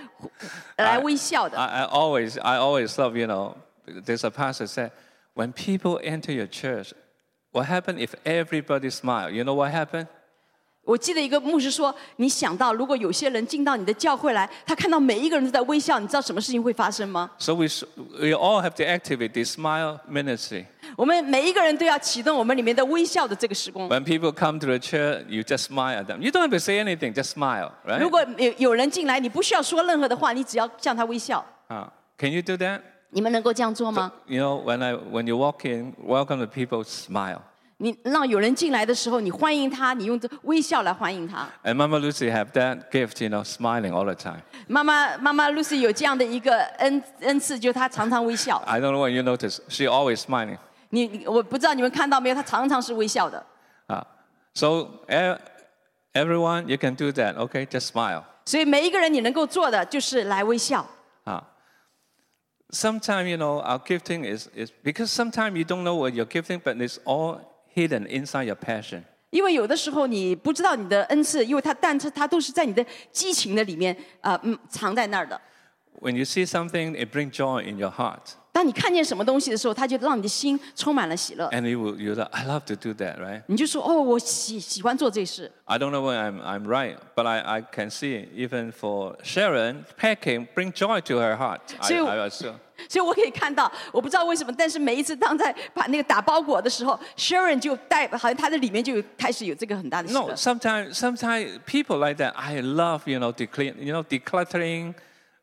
B: 来微笑的。
F: I, I always, I always love, you know, there's a pastor said, when people enter your church, what happened if everybody smile? You know what happened?
B: 我记得一个牧师说，你想到如果有些人进到你的教会来，他看到每一个人都在微笑，你知道什么事情会发生吗？
F: So we, sh- we all have to activate this smile ministry.
B: 我们每一个人都要启动我们里面的微笑的这个时光。
F: When people come to the church, you just smile at them. You don't have to say anything, just smile,
B: 如
F: right?
B: 果有有人进来，你不需要说任何的话，你只要向他微笑。
F: Uh, can you do that?
B: 你们能够这样做吗？
F: You know, when, I, when you walk in, welcome the people, smile.
B: 你让有人进来的时候，你欢迎他，你用这微笑来欢迎他。
F: And Mama Lucy have that gift, you know, smiling all the time.
B: 妈妈妈妈 Lucy 有这样的一个恩恩赐，就是她常常微笑。
F: I don't know when you notice, she always smiling.
B: 你你我不知道你们看到没有，她常常是微笑的。
F: Uh, so e- everyone, you can do that. Okay, just smile.
B: 所以每一个人你能够做的就是来微笑。
F: Uh, sometimes you know our gifting is, is because sometimes you don't know what you're gifting, but it's all hidden inside your passion.
B: 因为有的时候你不知道你的恩赐，因为它但是它都是在你的激情的里面，呃嗯，藏在那儿的。
F: When you see something, it brings joy in your heart,
B: 当你看见什么东西的时候，它就让你的心充满了喜乐。
F: and you will, you're like, I love to do that, right?
B: 你就说哦，我喜喜欢做这事。
F: I don't know when I'm, I'm right, but I, I can see even for Sharon, packing bring joy to her heart. I,
B: So-
F: I assume.
B: 所以我可以看到，我不知道为什么，但是每一次当在把那个打包裹的时候，Sharon 就带，好像他的里面就有开始有这个很大的喜乐
F: No,。sometimes, sometimes people like that. I love, you know, declare, you know, decluttering,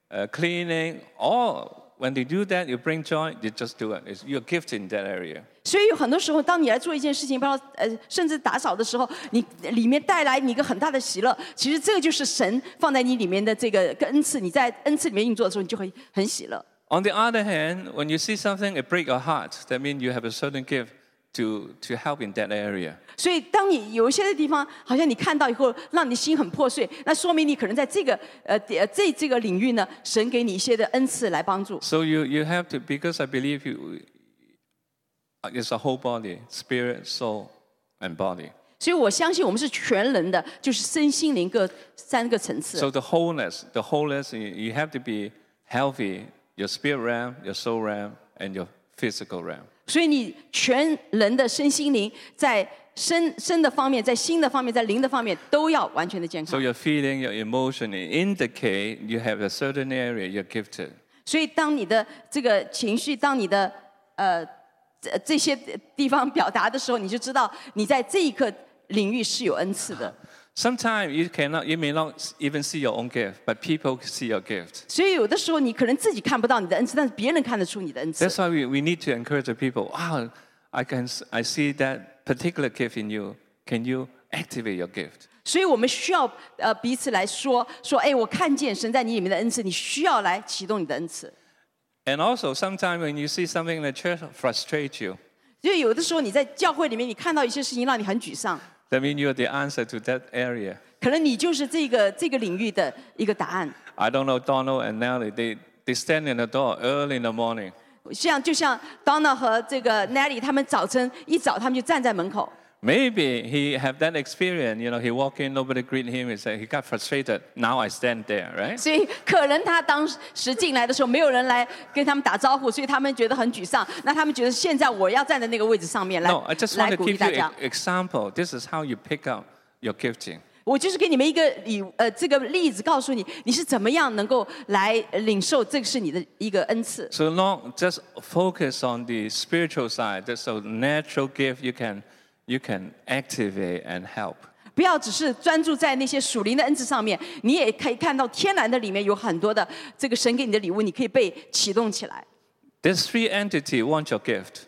F: uh, cleaning. All when they do that, you bring joy. You just do it. It's, you're gifted in that area.
B: 所以有很多时候，当你来做一件事情，不知道呃，甚至打扫的时候，你里面带来你一个很大的喜乐。其实这个就是神放在你里面的这个个恩赐。你在恩赐里面运作的时候，你就会很喜乐。
F: On the other hand, when you see something, it break your heart. That means you have a certain gift to to help in that area.
B: 所以，当你有一些的地方，好像你看到以后，让你的心很破碎，那说明你可能在这个呃呃这这个领域呢，神给你一些的恩赐来帮助。
F: So you you have to because I believe you. It's a whole body, spirit, soul, and body.
B: 所以我相信我们是全人的，就是身心灵各三个层次。
F: So the wholeness, the wholeness, you, you have to be healthy. Your spirit realm, your soul realm, and your physical realm.
B: 所以你全人的身心灵，在身身的方面，在心的方面，在灵的方面，都要完全的健康
F: So
B: 康。
F: your feeling, your emotion it indicate you have a certain area you're gifted.
B: 所以当你的这个情绪，当你的呃这这些地方表达的时候，你就知道你在这一个领域是有恩赐的。
F: Sometimes you cannot, you may not even see your own gift, but people see your gift.
B: 所以有的时候你可能自己看不到你的恩赐，但是别人看得出你的恩赐
F: That's。why we, we need to encourage the people. Wow, I can s- I see that particular gift in you. Can you activate your gift?
B: 所以我们需要呃彼此来说说，哎，我看见神在你里面的恩赐，你需要来启动你的恩赐。
F: And also, sometimes when you see something in the church frustrate you,
B: 因为有的时候你在教会里面，你看到一些事情让你很沮丧，
F: that means you're the answer to that area.
B: 可能你就是这个这个领域的一个答案。
F: I don't know Donald and Nellie. They they stand in the door early in the morning.
B: 像就像 Donna 和这个 Nelly 他们早晨一早他们就站在门口，
F: Maybe he have that experience. You know, he walk in, nobody greet him. He said he got frustrated. Now I stand there, right?
B: 所以可能他当时进来的时候没有人来跟他们打招呼，所以他们觉得很沮丧。那他们觉得现在我要站在那个位置上面来
F: No, I just
B: 来
F: want to
B: 鼓励
F: give
B: 大
F: you
B: 家
F: an。example. This is how you pick up your gifting.
B: 我就是给你们一个礼呃这个例子，告诉你你是怎么样能够来领受这个是你的一个恩赐。
F: So not just focus on the spiritual side. That's a natural gift you can you can activate and help.
B: 不要只是专注在那些属灵的恩赐上面，你也可以看到天然的里面有很多的这个神给你的礼物，你可以被启动起来。
F: There's three entities want your gift.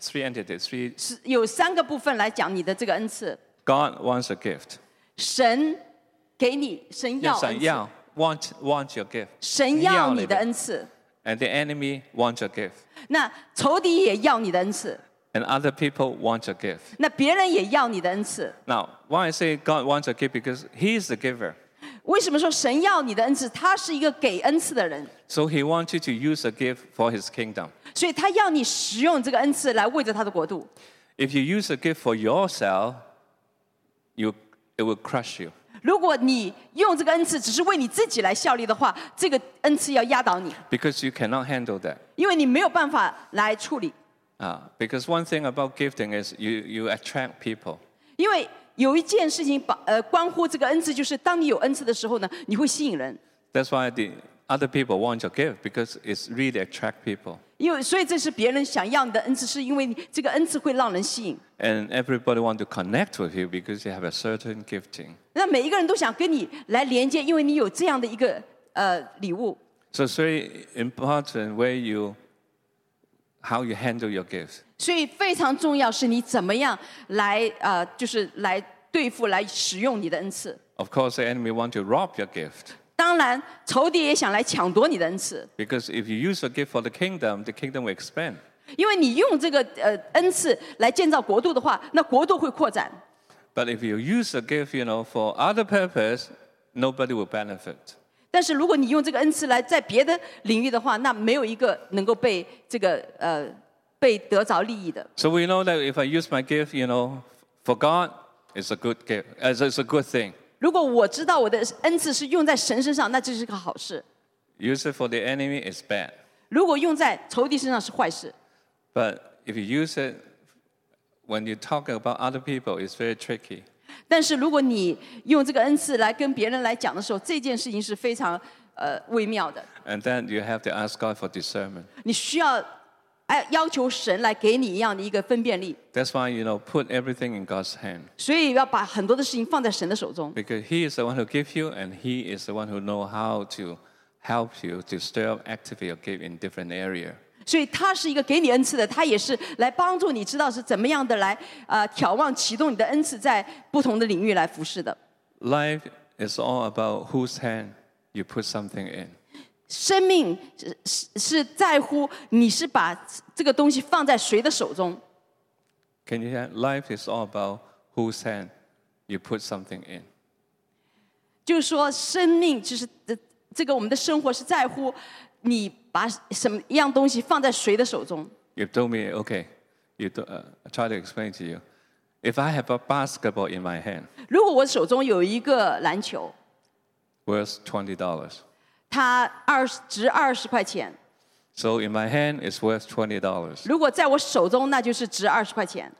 F: Three entities. Three.
B: 是有三个部分来讲你的这个恩赐。
F: God wants a gift.
B: 神 给你，神要恩赐，
F: 神要 want want your gift，
B: 神要你的
F: 你的
B: 恩赐，
F: and the enemy want your gift,
B: 那仇敌也要你的恩赐，
F: and other people want your gift.
B: 那别人也要你的恩赐。
F: Now, why I say God wants your gift because He is the giver.
B: 为什么说神要你的恩赐？他是一个给恩赐的人，
F: So He wants you to use the gift for His kingdom.
B: 所以他要你使用这个恩赐来为着他的国度。
F: If you use the gift for yourself, you it will crush you.
B: 如果你用这个恩赐只是为你自己来效力的话，这个恩赐要压倒你，
F: because you cannot handle that.
B: 因为你没有办法来处理。
F: Uh, because one thing about gifting is you, you attract people.
B: 因为有一件事情把呃关乎这个恩赐，就是当你有恩赐的时候呢，你会吸引人。
F: That's why the other people want your gift because it's really attract people.
B: 因为所以这是别人想要你的恩赐，是因为你这个恩赐会让人吸引。
F: And everybody want to connect with you because you have a certain gifting.
B: 那每一个人都想跟你来连接，因为你有这样的一个呃礼物。
F: So it's very important where you, how you handle your gifts.
B: 所以非常重要是你怎么样来呃，就是来对付、来使用你的恩赐。
F: Of course, the enemy want to rob your gift
B: 当然，仇敌也想来抢夺你的恩赐，
F: because if you use your gift for the kingdom, the kingdom will expand.
B: 因为你用这个呃恩赐来建造国度的话，那国度会扩展。
F: But if you use the gift, you know, for other purpose, nobody will benefit.
B: 但是如果你用这个恩赐来在别的领域的话，那没有一个能够被这个呃被得着利益的。
F: So we know that if I use my gift, you know, for God, it's a good gift. It's it's a good thing.
B: 如果我知道我的恩赐是用在神身上，那这是个好事；
F: Use it for the enemy, it's bad.
B: 如果用在仇敌身上是坏事。
F: But if you use it when you talk about other people, it's very tricky.
B: 但是如果你用这个恩赐来跟别人来讲的时候，这件事情是非常呃微妙的。
F: And then you have to ask God for discernment.
B: 你需要哎要求神来给你一样的一个分辨力
F: ，That's why, you know, put everything in God's hand.
B: 所以要把很多的事情放在神的手中。
F: Because He is the one who gives you, and He is the one who knows how to help you to stir up, activate your give in different area.
B: 所以他是一个给你恩赐的，他也是来帮助你知道是怎么样的来呃眺望启动你的恩赐，在不同的领域来服侍的。
F: Life is all about whose hand you put something in.
B: 生命是是是在乎你是把这个东西放在谁的手中。
F: Can you hear? Life is all about whose hand you put something in.
B: 就是说，生命就是这这个我们的生活是在乎你 把什么一样东西放在谁的手中。
F: You told me, okay, you do, uh, I try to explain to you. If I have a basketball in my hand,
B: 如果我手中有一个篮球，
F: worth twenty dollars.
B: 它二十值二十块钱，
F: So in my hand, it's worth twenty dollars.
B: 如果在我手中，那就是值二十块钱。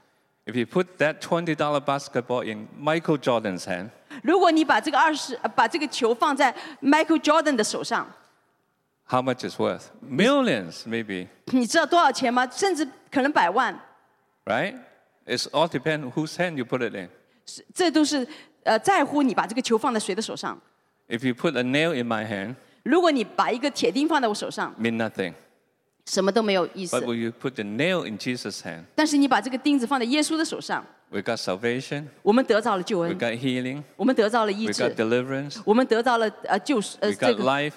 F: If you put that twenty dollar basketball in Michael Jordan's hand,
B: 如果你把这个二十呃把这个球放在 Michael Jordan 的手上，
F: how much is worth? Millions, maybe,
B: 你知道多少钱吗？甚至可能百万，
F: right? It's all depend whose hand you put it in.
B: 是这都是呃在乎你把这个球放在谁的手上。
F: If you put a nail in my hand,
B: 如果你把一个铁钉放在我手上，
F: mean nothing.
B: 什么都没有意思
F: But。when you put the nail in Jesus' hand,
B: 但是你把这个钉子放在耶稣的手上，
F: we got salvation,
B: 我们得到了救
F: we
B: 恩，
F: got healing,
B: 我们得到了医
F: we
B: 治
F: got，deliverance,
B: 我们得到了呃救赎呃
F: we
B: 这
F: got
B: 个
F: life,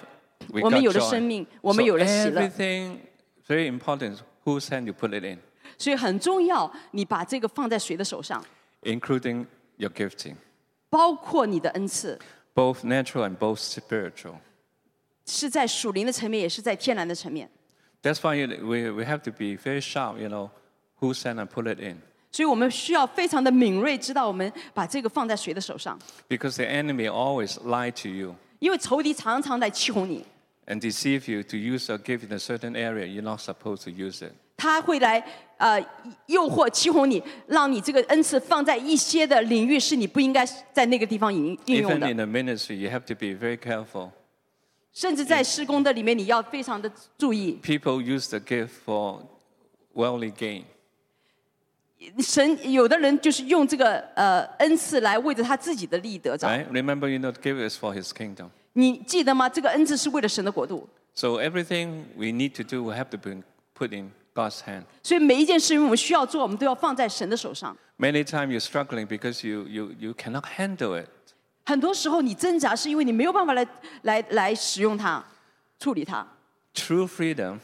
F: we
B: 我们
F: got
B: 有了
F: joy.
B: 生命，我们
F: So
B: 有了喜乐，
F: everything very important whose hand you put it in,
B: 所以很重要，你把这个放在谁的手上，
F: including your gifting,
B: 包括你的恩赐，
F: both natural and both spiritual.
B: 是在属灵的层面，也是在天然的层面。
F: That's why you- we, we have to be very sharp, you know, whose hand I put it in.
B: 所以我们需要非常的敏锐，知道我们把这个放在谁的手上，
F: Because the enemy always lie to you
B: 因为仇敌常常在欺哄你，
F: and deceive you to use your gift in a certain area you're not supposed to use it.
B: 他会来呃诱惑欺哄你，让你这个恩赐放在一些的领域是你不应该在那个地方应应用
F: Even
B: 的
F: in，the ministry, you have to be very careful.
B: 甚至在施工的里面，你要非常的注意。
F: People use the gift for worldly gain.
B: 神有的人就是用这个呃恩赐来为着他自己的利益得着。
F: Right? Remember, you know, the gift is for His kingdom.
B: 你记得吗？这个恩赐是为了神的国度，
F: So everything we need to do, we have to be put in God's hand.
B: 所以每一件事情我们需要做，我们都要放在神的手上。
F: Many times you're struggling because you, you, you cannot handle it.
B: 很多时候你挣扎是因为你没有办法来来来使用它，处理它。
F: True freedom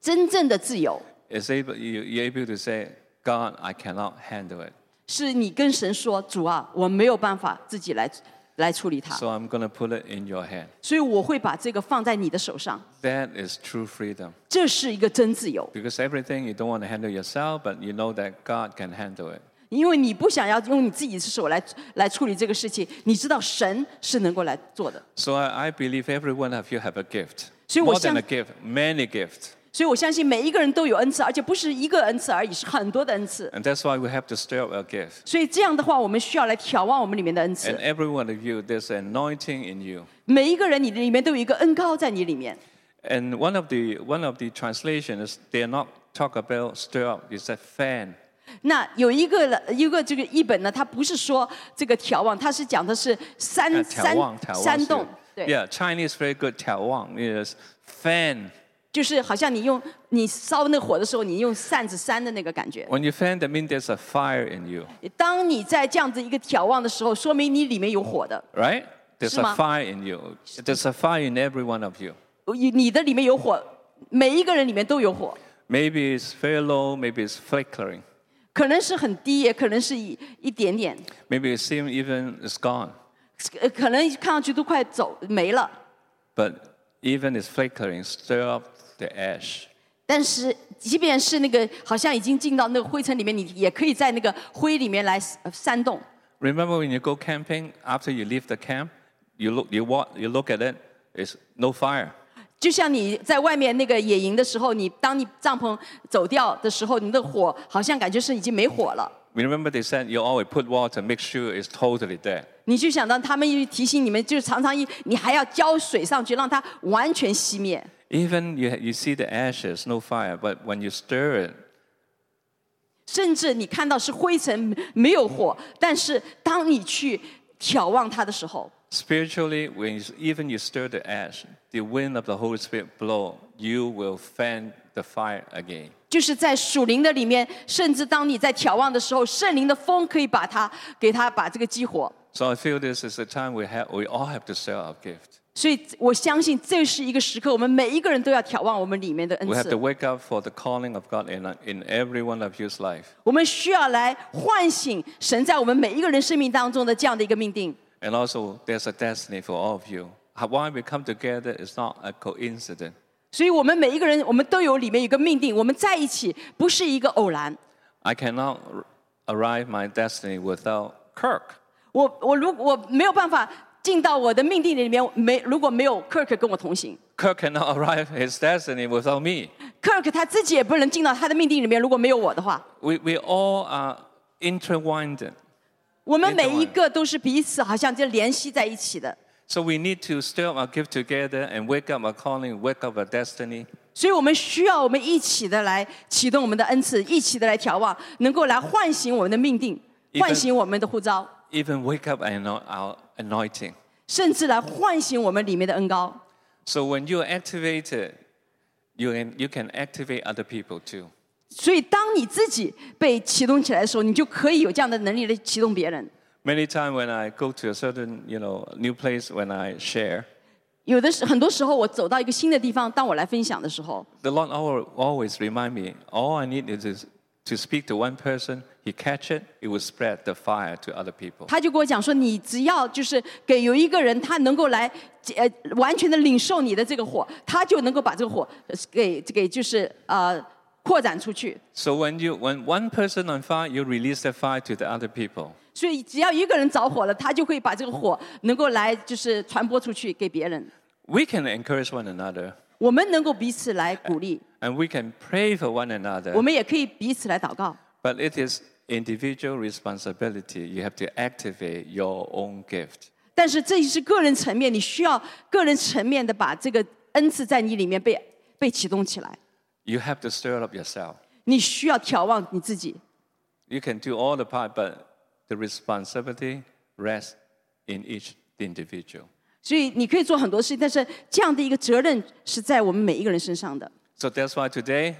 B: 真正的自由
F: is able you, you're able to say, God, I cannot handle it.
B: 是你跟神说：“主啊，我没有办法自己来 来处理它，
F: So I'm going to put it in your hand.
B: 所以我会把这个放在你的手上。
F: That is true freedom.
B: 这是一个真自由，
F: Because everything you don't want to handle yourself, but you know that God can handle it.
B: 因为你不想要用你自己的手来来处理这个事情，你知道神是能够来做的。
F: So I, I believe every one of you have a gift.
B: 所以我
F: More than
B: 相-
F: a gift, many gifts.
B: 所以我相信每一个人都有恩赐，而且不是一个恩赐而已，是很多的恩赐。
F: And that's why we have to stir up our gift.
B: 所以这样的话，我们需要来眺望我们里面的恩赐
F: And。every one of you, there's anointing in you.
B: 每一个人，你的里面都有一个恩高在你里面。
F: And one of the one of the translations, they are not talk about stir up, it's a fan.
B: 那有一个一个这个译本呢，它不是说这个眺望，它是讲的是山
F: Uh,
B: 山
F: Taiwan, Taiwan
B: 山
F: is-
B: 洞，对
F: Yeah, Chinese very good. Taiwan is fan.
B: 就是好像你用你烧那个火的时候，你用扇子扇的那个感觉。
F: When you fan, that means there's a fire in you,
B: 当你在这样子一个眺望的时候，说明你里面有火的，
F: right? There's
B: 是吗？
F: a fire in you. There's a fire in every one of you.
B: 你的里面有火，每一个人里面都有火，
F: Maybe it's very low, maybe it's flickering.
B: 可能是很低，也可能是一一点点，
F: Maybe it seems even it's gone.
B: 呃，可能看上去都快走没了。
F: But even it's flickering, stir up the ash.
B: 但是，即便是那个好像已经进到那个灰尘里面，你也可以在那个灰里面来呃煽动。
F: Remember when you go camping, after you leave the camp, you look, you walk, you look at it, it's no fire.
B: 就像你在外面那个野营的时候，你当你帐篷走掉的时候，你的火好像感觉是已经没火了。
F: Remember they said you always put water, make sure it's totally dead.
B: 你就想到他们又提醒你们，就是常常一你还要浇水上去，让它完全熄灭。
F: Even you, you see the ashes, no fire, but when you stir it,
B: 甚至你看到是灰尘没有火，但是当你去眺望它的时候，
F: spiritually, when you, even you stir the ash, the wind of the Holy Spirit blow, you will fan the fire again.
B: 就是在属灵的里面，甚至当你在眺望的时候，圣灵的风可以把它给它把这个激活。
F: So I feel this is the time we have, we all have to stir our gift.
B: 所以我相信这是一个时刻，我们每一个人都要眺望我们里面的恩
F: We have to
B: 赐。
F: wake up for the calling of God in, in every one of you's life.
B: 我们需要来唤醒神在我们每一个人生命当中的这样的一个命定。
F: And also, there's a destiny for all of you. How- Why we come together is not a coincidence.
B: 所以我们每一个人，我们都有里面有一个命定，我们在一起不是一个偶然。
F: I cannot r- arrive my destiny without Kirk.
B: 我我如我没有办法进到我的命定里面，没如果没有 Kirk 跟我同行
F: Kirk cannot arrive his destiny without me.
B: ，Kirk 他自己也不能进到他的命定里面，如果没有我的话，
F: We, we all are intertwined.
B: 我们
F: 没错
B: 每一个都是彼此好像就联系在一起的。
F: So we need to stir up our gift together and wake up our calling, wake up our destiny.
B: 所以我们需要我们一起的来启动我们的恩赐，一起的来眺望，能够来唤醒我们的命定，
F: Even-
B: 唤醒我们的呼召，
F: Even wake up our ano- our anointing.
B: 甚至来唤醒我们里面的恩高。
F: So when you're activated, you can, you can activate other people too.
B: 所以，当你自己被启动起来的时候，你就可以有这样的能力来启动别人。
F: Many times when I go to a certain, you know, new place, when I share,
B: 有的时很多时候，我走到一个新的地方，当我来分享的时候
F: ，the Lord al- always remind me, all I need is to speak to one person, he catch it, it will spread the fire to other people.
B: 他就跟我讲说，你只要就是给有一个人，他能够来呃完全的领受你的这个火，他就能够把这个火呃给给就是呃扩展出去。
F: So when you when one person on fire, you release the fire to the other people.
B: 所以只要一个人着火了，他就会把这个火能够来就是传播出去给别人。
F: We can encourage one another
B: 我们能够彼此来鼓励，
F: and we can pray for one another.
B: 我们也可以彼此来祷告。
F: But it is individual responsibility. You have to activate your own gift.
B: 但是这是个人层面，你需要个人层面的把这个恩赐在你里面被被启动起来。
F: You have to stir up yourself.
B: 你需要眺望你自己，
F: You can do all the part, but the responsibility rests in each individual.
B: 所以你可以做很多事情，但是这样的一个责任是在我们每一个人身上的。
F: So that's why today,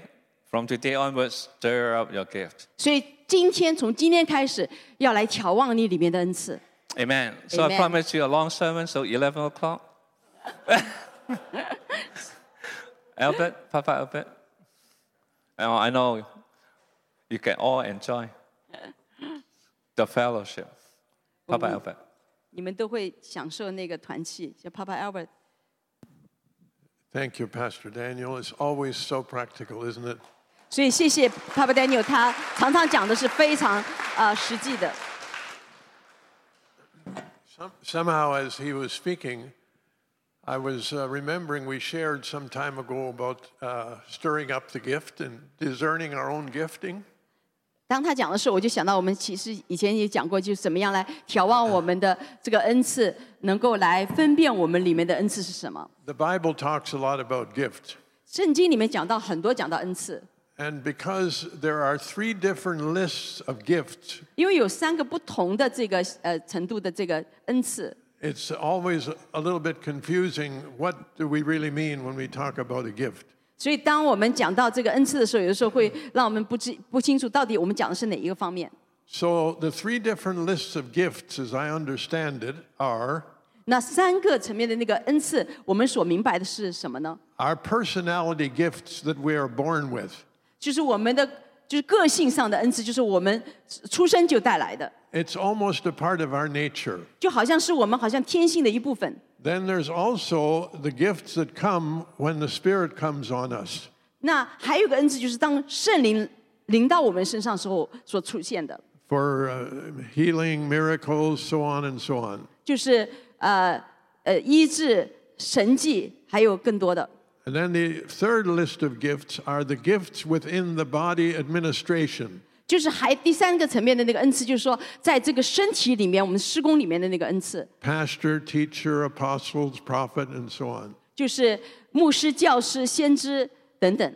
F: from today onwards, stir up your gift.
B: 所以今天从今天开始，要来眺望你里面的恩赐。
F: Amen. So I
B: Amen.
F: promise you a long sermon, so 11 o'clock. Albert, Papa Albert. Oh, I know you can all enjoy the fellowship. Papa
B: we-
F: Albert.
B: 你们都会享受那个团契，像 Papa Albert。
G: Thank you, Pastor Daniel. It's always so practical, isn't it?
B: 所以谢谢 Papa Daniel，他常常讲的是非常呃实际的。
G: Some, somehow, as he was speaking, I was uh, remembering we shared some time ago about uh, stirring up the gift and discerning our own gifting.
B: 当他讲的时候，我就想到我们其实以前也讲过，就是怎么样来眺望我们的这个恩赐，能够来分辨我们里面的恩赐是什么。
G: The Bible talks a lot about gift.
B: 圣经里面讲到很多讲到恩赐，
G: And because there are three different lists of gifts,
B: 因为有三个不同的这个呃程度的这个恩赐，
G: it's always a little bit confusing. What do we really mean when we talk about a gift?
B: 所以当我们讲到这个恩赐的时候，有的时候会让我们不知不清楚到底我们讲的是哪一个方面。
G: So, the three different lists of gifts, as I understand it, are
B: 那三个层面的那个恩赐，我们所明白的是什么呢？
G: our personality gifts that we are born with.
B: 就是我们的 就是个性上的恩赐，就是我们出生就带来的
G: ，It's almost a part of our nature.
B: 就好像是我们好像天性的一部分。
G: Then there's also the gifts that come when the Spirit comes on us.
B: 那还有个恩赐，就是当圣灵临到我们身上时候所出现的
G: ，for uh, healing, miracles, so on and so on.
B: 就是呃呃医治、神迹，还有更多的。
G: And then the third list of gifts are the gifts within the body administration.
B: 就是还第三个层面的那个恩赐，就是说，在这个身体里面，我们施工里面的那个恩赐，
G: Pastor, teacher, apostles, prophet, and so on.
B: 就是牧师、教师、先知等等。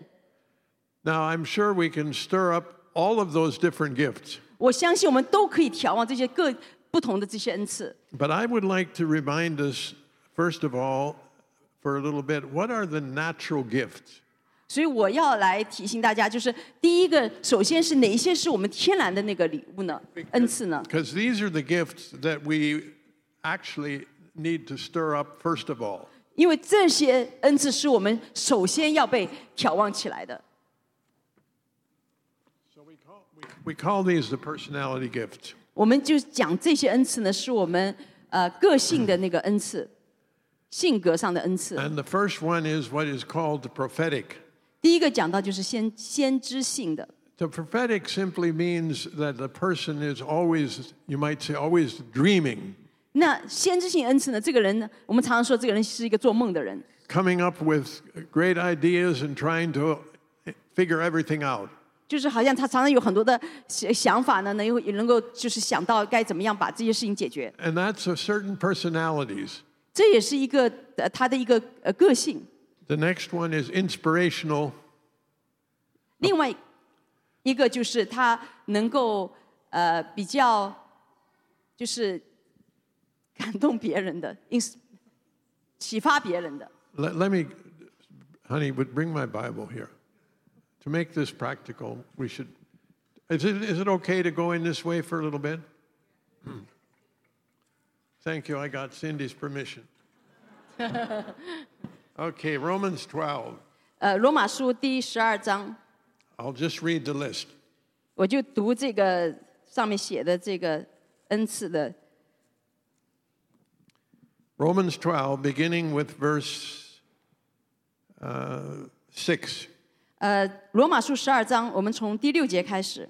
G: Now, I'm sure we can stir up all of those different gifts,
B: 我相信我们都可以眺望这些各不同的这些恩赐。
G: but I would like to remind us, first of all, for a little bit, what are the natural gifts?
B: 所以我要来提醒大家，就是第一个，首先是哪一些是我们天然的那个礼物呢？恩赐呢？
G: Because these are the gifts that we actually need to stir up, first of all.
B: 因为这些恩赐是我们首先要被眺望起来的。
G: So we call, we, we call these the personality gifts.
B: 我们就讲这些恩赐呢，是我们呃个性的那个恩赐， 性格上的恩赐。
G: And the first one is what is called the prophetic.
B: 第一个讲到就是先先知性的，
G: The prophetic simply means that the person is always, you might say, always dreaming,
B: 那先知性恩赐呢，这个人呢，我们常常说这个人是一个做梦的人，
G: coming up with great ideas and trying to figure everything out.
B: 就是好像他常常有很多的想想法呢，能够也能够就是想到该怎么样把这些事情解决。
G: And that's a certain personalities.
B: 这也是一个呃他的一个呃个性。
G: The next one is inspirational.
B: 另外一个就是他能够呃比较就是感动别人的，ins 启发别人的。
G: Let, let me, honey, but bring my Bible here. To make this practical, we should. Is it, is it okay to go in this way for a little bit? Thank you. I got Cindy's permission. okay, Romans 12.
B: 呃，罗马书第十二章，
G: I'll just read the list.
B: 我就读这个上面写的这个恩赐的
G: Romans 12, beginning with verse uh, 6.
B: 呃，罗马书十二章，我们从第六节开始。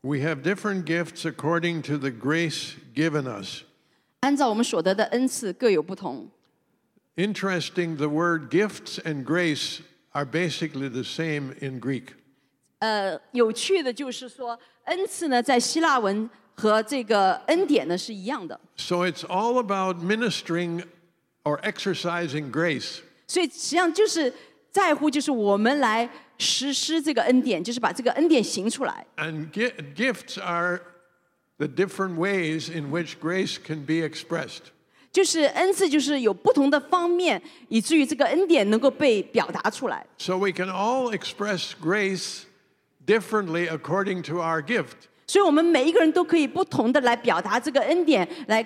G: We have different gifts according to the grace given us.
B: 按照我们所得的恩赐各有不同。
G: Interesting, the word gifts and grace are basically the same in Greek.
B: 呃，有趣的就是说，恩赐呢，在希腊文和这个恩典呢是一样的，
G: So it's all about ministering or exercising grace.
B: 所以实际上就是在乎就是我们来实施这个恩典，就是把这个恩典行出来。
G: And gi- gifts are the different ways in which grace can be expressed.
B: 就是恩赐，就是有不同的方面，以至于这个恩典能够被表达出来。
G: So we can all express grace differently according to our gift.
B: 所以，我们每一个人都可以不同的来表达这个恩典，来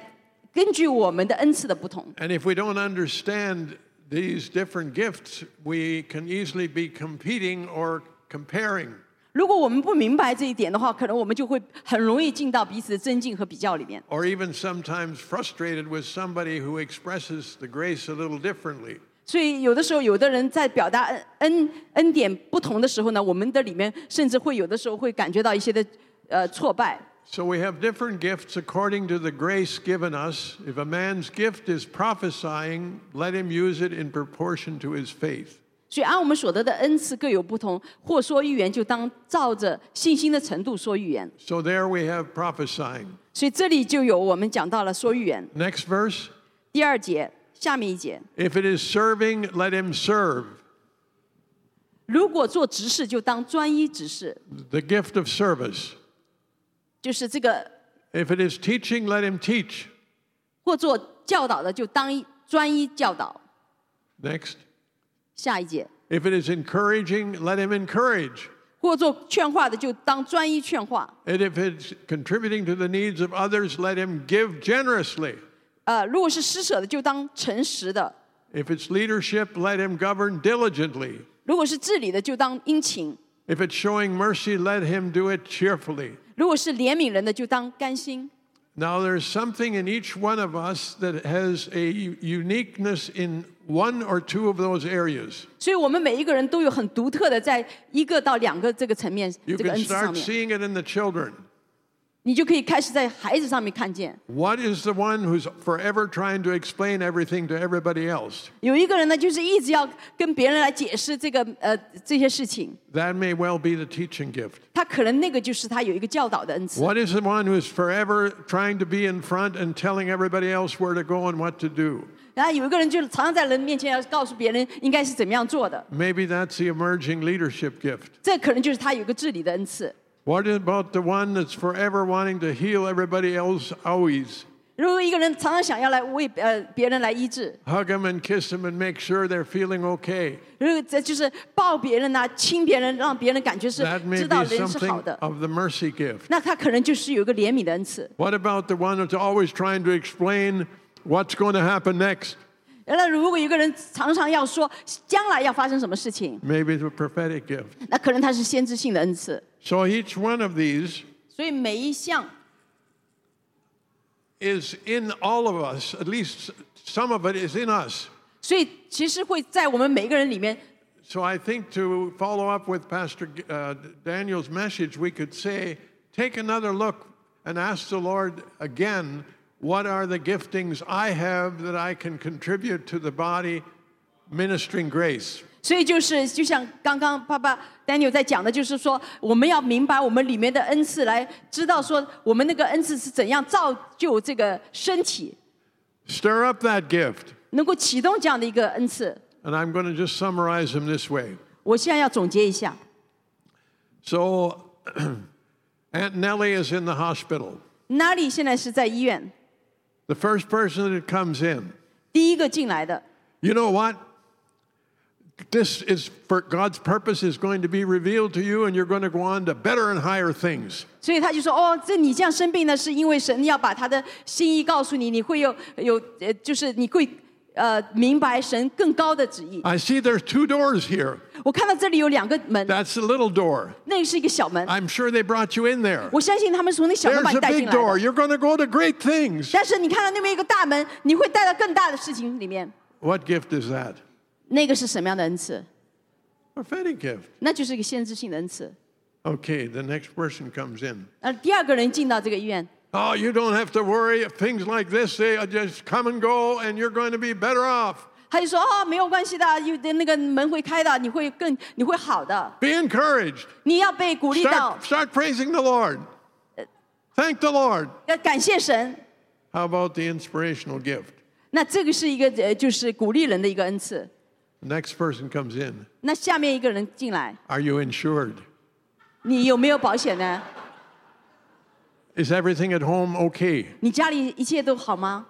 B: 根据我们的恩赐的不同。
G: And if we don't understand these different gifts, we can easily be competing or comparing.
B: 如果我们不明白这一点的话，可能我们就会很容易进到彼此的增进和比较里面。
G: or even sometimes frustrated with somebody who expresses the grace a little differently.
B: 所以有的时候，有的人在表达恩恩恩典不同的时候呢，我们的里面甚至会有的时候会感觉到一些的呃挫败。
G: So we have different gifts according to the grace given us. If a man's gift is prophesying, let him use it in proportion to his faith.
B: 所以按我们所得的恩赐各有不同，或说预言就当照着信心的程度说预言。
G: So there we have prophesying.
B: 所以这里就有我们讲到了说预言。
G: Next verse.
B: 第二节，下面一节
G: ，If it is serving, let him serve.
B: 如果做执事就当专一执事
G: ，The gift of service.
B: 就是这个
G: ；If it is teaching, let him teach.
B: 或做教导的就当一专一教导。
G: Next.
B: 下一节，
G: If it is encouraging, let him encourage.
B: 或做劝化的就当专一劝化。
G: And if it's contributing to the needs of others, let him give generously.
B: 呃，如果是施舍的就当诚实的；
G: If it's leadership, let him govern diligently.
B: 如果是治理的就当殷勤；
G: If it's showing mercy, let him do it cheerfully.
B: 如果是怜悯人的就当甘心。
G: Now, there's something in each one of us that has a u- uniqueness in one or two of those areas.
B: 所以我们每一个人都有很独特的，在一个到两个这个层面
G: You
B: 这个
G: can
B: 恩赐上
G: start
B: 面，
G: seeing it in the children.
B: 你就可以开始在孩子上面看见。
G: What is the one who's forever trying to explain everything to everybody else?
B: 有一个人呢，就是一直要跟别人来解释这个呃这些事情，
G: That may well be the teaching gift.
B: 他可能那个就是他有一个教导的恩赐。
G: What is the one who is forever trying to be in front and telling everybody else where to go and what to do?
B: 然后有一个人就是常常在人面前要告诉别人应该是怎么样做的，
G: Maybe that's the emerging leadership gift.
B: 这可能就是他有一个治理的恩赐。
G: What about the one that's forever wanting to heal everybody else always?
B: 如果一个人常常想要来为呃别人来医治，
G: Hug them and kiss them and make sure they're feeling okay.
B: 如果这就是抱别人呐、亲别人，让别人感觉是
G: That may
B: 知道
G: be
B: 人是好
G: something
B: 的，
G: of the mercy gift.
B: 那他可能就是有一个怜悯的恩赐。
G: What about the one that's always trying to explain what's going to happen next?
B: 那如果有一个人常常要说将来要发生什么事情，
G: Maybe the prophetic gift.
B: 那可能他是先知性的恩赐。
G: So each one of these
B: 所以每一项
G: is in all of us, at least some of it is in us.
B: 所以其实会在我们每一个人里面，
G: So I think to follow up with Pastor uh, Daniel's message, we could say, take another look and ask the Lord again, what are the giftings I have that I can contribute to the body ministering grace?
B: 所以就是就像刚刚爸爸 Daniel 在讲的，就是说我们要明白我们里面的恩赐，来知道说我们那个恩赐是怎样造就这个身体，
G: Stir up that gift.
B: 能够启动这样的一个恩赐。
G: And I'm going to just summarize them this way.
B: 我现在要总结一下，
G: So Aunt Nellie is in the hospital.
B: 哪里现在是在医院，
G: The first person that comes in,
B: 第一个进来的，
G: you know what? This is for God's purpose is going to be revealed to you, and you're going to go on to better and higher things.
B: 所以他就说：“哦，这你这样生病呢，是因为神要把他的心意告诉你，你会有有呃，就是你会 呃明白神更高的旨意。
G: I see there's two doors here.
B: 我看到这里有两个门，
G: That's the little door.
B: 那个是一个小门，
G: I'm sure they brought you in there.
B: 我相信他们从那小门
G: There's
B: 把你
G: a
B: 带
G: big
B: 进来
G: door.
B: 的。
G: You're going to go to great things.
B: 但是你看到那边一个大门，你会带到更大的事情里面。
G: What gift is that?
B: 那个是什么样的恩赐？
G: Prophetic gift.
B: 那就是一个先知性的恩赐。
G: Okay, the next person comes in.
B: 呃，第二个人进到这个医院，
G: Oh, you don't have to worry. Things like this, they just come and go, and you're going to be better off.
B: 他就说：“哦，没有关系的，有的那个门会开的，你会更你会好的，
G: Be encouraged.
B: 你要被鼓励到
G: Start,，start praising the Lord. Thank the Lord.
B: 要感谢神。
G: How about the inspirational gift?
B: 那这个是一个呃，就是鼓励人的一个恩赐。
G: The next person comes in.
B: 那下面一个人进来，
G: Are you insured?
B: 你有没有保险呢？
G: Is everything at home okay?
B: 你家里一切都好吗？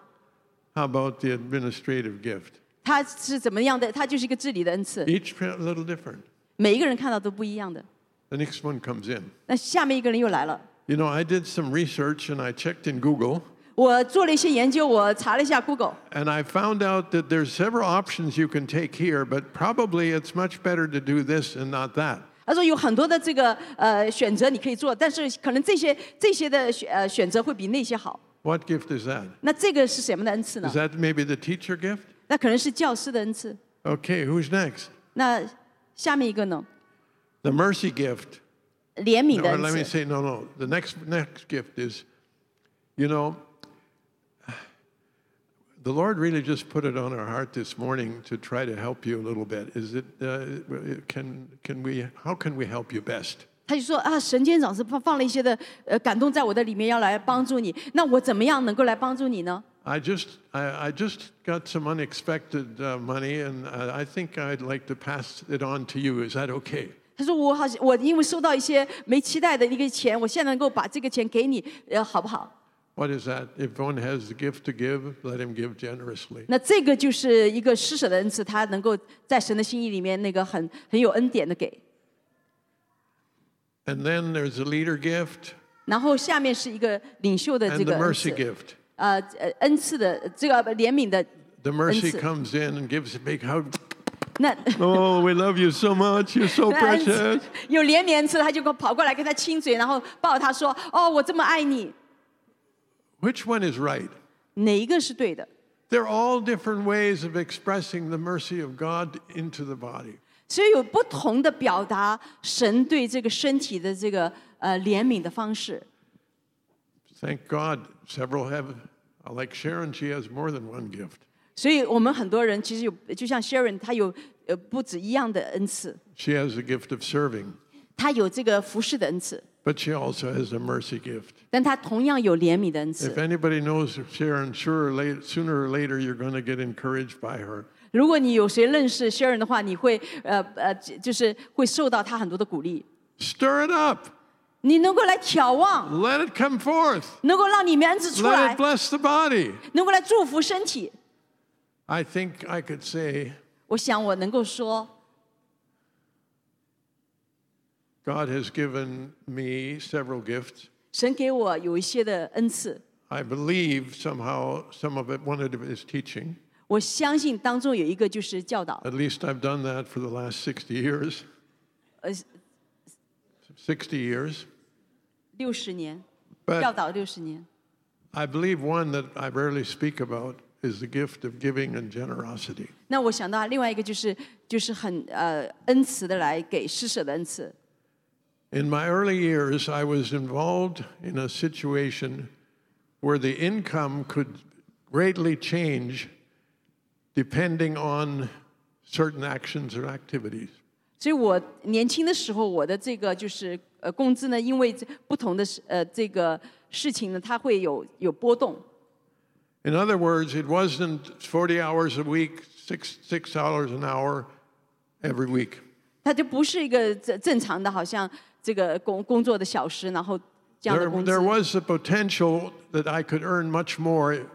G: How about the administrative gift?
B: 他是怎么样的？他就是一个治理的恩赐，
G: Each a little different.
B: 每一个人看到都不一样的。
G: The next one comes in.
B: 那下面一个人又来了，
G: You know, I did some research and I checked in Google.
B: 我做了一些研究，我查了一下 Google，
G: And I found out that there's several options you can take here, but probably it's much better to do this and not that.
B: 他说有很多的这个呃选择你可以做，但是可能这些这些的选呃选择会比那些好。
G: What gift is that?
B: 那这个是什么的恩赐呢
G: Is？that maybe the teacher gift?
B: 那可能是教师的恩赐。
G: Okay, who's next?
B: 那下面一个呢？
G: The mercy gift.
B: 怜悯的
G: Or
B: 恩
G: let me
B: 赐。
G: say, no, no. The next next gift is, you know, the Lord really just put it on our heart this morning to try to help you a little bit. Is it? Uh, can can we? How can we help you best?
B: 他就说啊，神监长是放放了一些的呃感动在我的里面，要来帮助你。那我怎么样能够来帮助你呢？
G: I just I, I just got some unexpected uh, money, and uh, I think I'd like to pass it on to you. Is that okay?
B: 他说我好像我因为收到一些没期待的一个钱，我现在能够把这个钱给你，呃，好不好？
G: What is that? If one has the gift to give, let him give generously.
B: 那这个就是一个施舍的恩赐，他能够在神的心意里面那个很很有恩典的给。
G: And then there's the leader gift
B: 然后下面是一个领袖的
G: and
B: 这
G: the
B: 个恩
G: mercy
B: 赐，
G: gift.
B: 呃呃恩赐的这个怜悯的
G: The mercy
B: 恩赐
G: comes in and gives a big hug.
B: 那
G: Oh, we love you so much. You're so
B: 那恩
G: precious.
B: 赐有怜悯恩赐，他就跑过来跟他亲嘴，然后抱他说：“哦，我这么爱你。
G: Which one is right?
B: ”哪一个是对的？
G: They're all different ways of expressing the mercy of God into the body.
B: 所以有不同的表达神对这个身体的这个呃怜悯的方式。
G: Thank God, several have, like Sharon, she has more than one gift.
B: 所以我们很多人其实有，就像 Sharon，他有呃不止一样的恩赐，
G: She has the gift of serving,
B: 他有这个服侍的恩赐，
G: but she also has a mercy gift.
B: 但他同样有怜悯的恩
G: If
B: 赐。
G: anybody knows Sharon, sure or late, sooner or later you're going to get encouraged by her.
B: 如果你有谁认识 Sharon 的话，你会呃呃，就是会受到他很多的鼓励，
G: Stir it up.
B: 你能够来眺望，
G: Let it come forth.
B: 能够让你们恩赐出
G: Let
B: 来
G: it，bless the body.
B: 能够来祝福身体。
G: I think I could say
B: 我想我能够说，
G: God has given me several gifts.
B: 神给我有一些的恩赐，
G: I believe somehow some of it, one of it is teaching.
B: 我相信当中有一个就是教导，
G: At least I've done that for the last 60 years.
B: 呃，
G: 60 years.
B: 六十年，
G: But
B: 教导六十年。
G: I believe one that I rarely speak about is the gift of giving and generosity.
B: 那我想到另外一个就是就是很呃恩慈的来给施舍的恩赐。
G: In my early years, I was involved in a situation where the income could greatly change depending on certain actions or activities.
B: 所以我年轻的时候，我的这个就是呃工资呢，因为这不同的事呃这个事情呢，它会有有波动。
G: In other words, it wasn't 40 hours a week, six, six dollars an hour every week.
B: 它就不是一个正正常的，好像 这个工工作的小时，然后这样的
G: There,
B: 工资
G: there。was the potential that I could earn much more,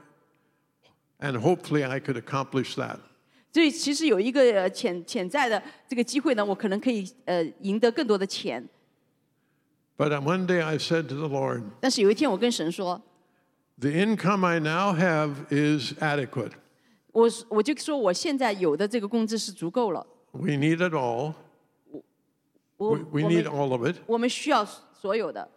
G: and hopefully I could accomplish that.
B: 所以其实有一个呃潜潜在的这个机会呢，我可能可以呃赢得更多的钱。
G: But uh, one day I said to the Lord,
B: 但是有一天我跟神说，
G: The income I now have is adequate.
B: 我我就说我现在有的这个工资是足够了。
G: We need it all.
B: 我
G: We, we
B: 我
G: need
B: 们
G: all of it.
B: 我们需要所有的。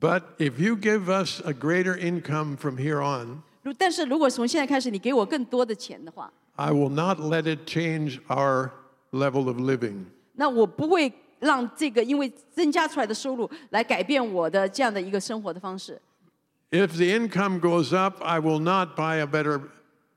G: But if you give us a greater income from here on,
B: 如但是如果从现在开始你给我更多的钱的话，
G: I will not let it change our level of living.
B: 那我不会让这个因为增加出来的收入来改变我的这样的一个生活的方式。
G: If the income goes up, I will not buy a better,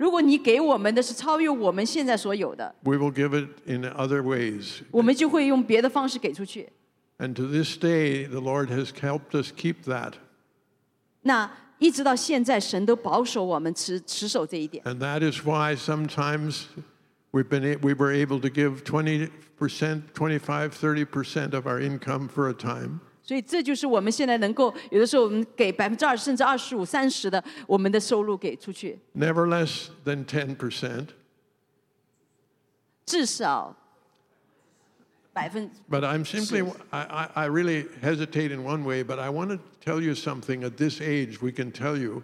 B: 如果你给我们的是超越我们现在所有的，
G: we will give it in other ways.
B: 我们就会用别的方式给出去。
G: And to this day, the Lord has helped us keep that.
B: 那一直到现在，神都保守我们持持守这一点。
G: And that is why sometimes we've been a- we were able to give 20%, 25, 30% of our income for a time.
B: 所以这就是我们现在能够有的时候我们给百分之二十甚至二十五、三十的我们的收入给出去，
G: never less than 10%.
B: 至少百分
G: But I'm simply, I, I, I really hesitate in one way, but I want to tell you something. At this age, we can tell you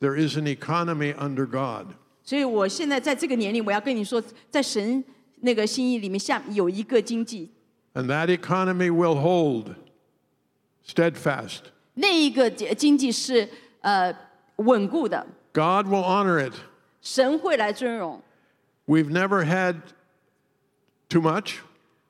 G: there is an economy under God.
B: 所以我现在在这个年龄，我要跟你说，在神那个心意里面下有一个经济，
G: And that economy will hold steadfast.
B: 那一个经济是呃稳固的，
G: God will honor it.
B: 神会来尊荣。
G: We've never had too much,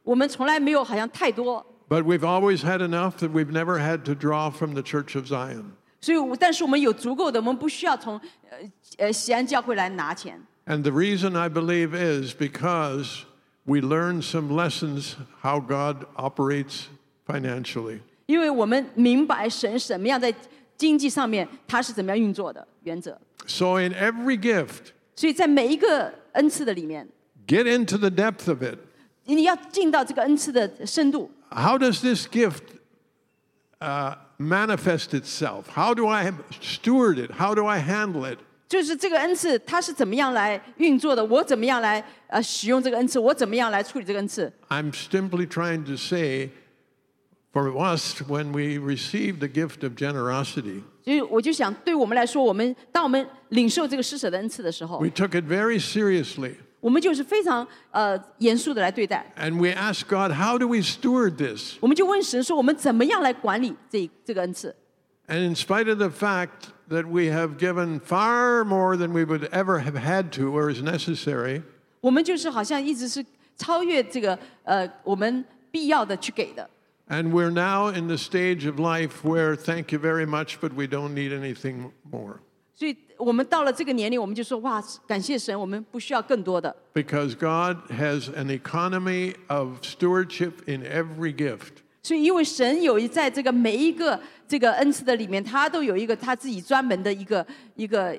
B: 我们从来没有好像太多，
G: but we've always had enough that we've never had to draw from the Church of Zion.
B: 所以我但是我们有足够的，我们不需要从呃呃西安教会来拿钱。
G: And the reason I believe is because we learned some lessons how God operates financially.
B: 因为我们明白神什么样在经济上面他是怎么样运作的原则
G: ，So, in every gift,
B: 所以在每一个恩赐的里面
G: ，get into the depth of it.
B: 你要进到这个恩赐的深度。
G: How does this gift uh, manifest itself? How do I steward it? How do I handle it?
B: 就是这个恩赐它是怎么样来运作的，我怎么样来呃使用这个恩赐，我怎么样来处理这个恩赐。
G: I'm simply trying to say for us, when we receive the gift of generosity,
B: 所以我就想，对我们来说，我们当我们领受这个施舍的恩赐的时候
G: we，took it very seriously.
B: 我们就是非常呃严肃的来对待。
G: And we asked God, how do we steward this?
B: 我们就问神说，我们怎么样来管理这这个恩赐？
G: And in spite of the fact that we have given far more than we would ever have had to or is necessary,
B: 我们就是好像一直是超越这个呃我们必要的去给的。
G: and we're now in the stage of life where thank you very much, but we don't need anything more.
B: 所以我们到了这个年龄，我们就说哇，感谢神，我们不需要更多的，
G: Because God has an economy of stewardship in every gift.
B: 所以因为神有一在这个每一个这个恩赐的里面，他都有一个他自己专门的一个一个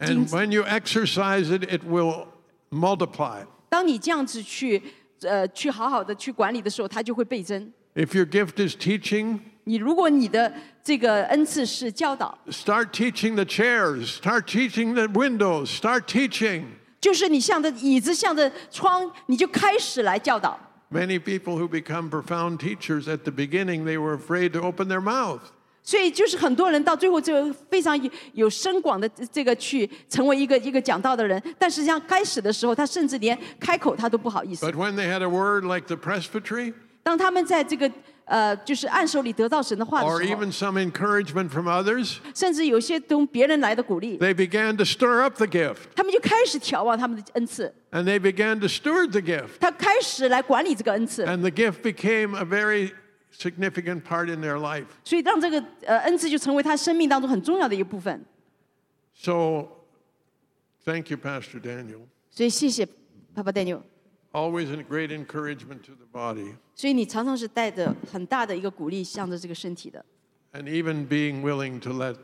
G: And
B: Jeans.
G: when you exercise it, it will multiply.
B: 当你这样子去 呃去好好的去管理的时候，它就会倍增。
G: If your gift is teaching,
B: 你如果你的这个恩赐是教导
G: ，start teaching the chairs, start teaching the windows, start teaching.
B: 就是你向着椅子向着窗，你就开始来教导。
G: Many people who become profound teachers at the beginning, they were afraid to open their mouth.
B: 所以就是很多人到最后就非常有有深广的这个去成为一个一个讲道的人，但实际上开始的时候，他甚至连开口他都不好意思。
G: But when they had a word like the presbytery,
B: 当他们在这个呃就是暗手里得到神的话
G: or
B: 的时候
G: ，even some encouragement from others,
B: 甚至有些从别人来的鼓励
G: ，they began to stir up the gift
B: 他们就开始眺望他们的恩赐
G: ，and they began to steward the gift.
B: 他开始来管理这个恩赐
G: ，And the gift became a very significant part in their life.
B: 所以让这个呃恩赐就成为他生命当中很重要的一个部分。
G: So, thank you, Pastor Daniel.
B: 所以谢谢爸爸 Daniel。
G: Always a great encouragement to the body.
B: 所以你常常是带着很大的一个鼓励，向着这个身体的，
G: And even being willing to let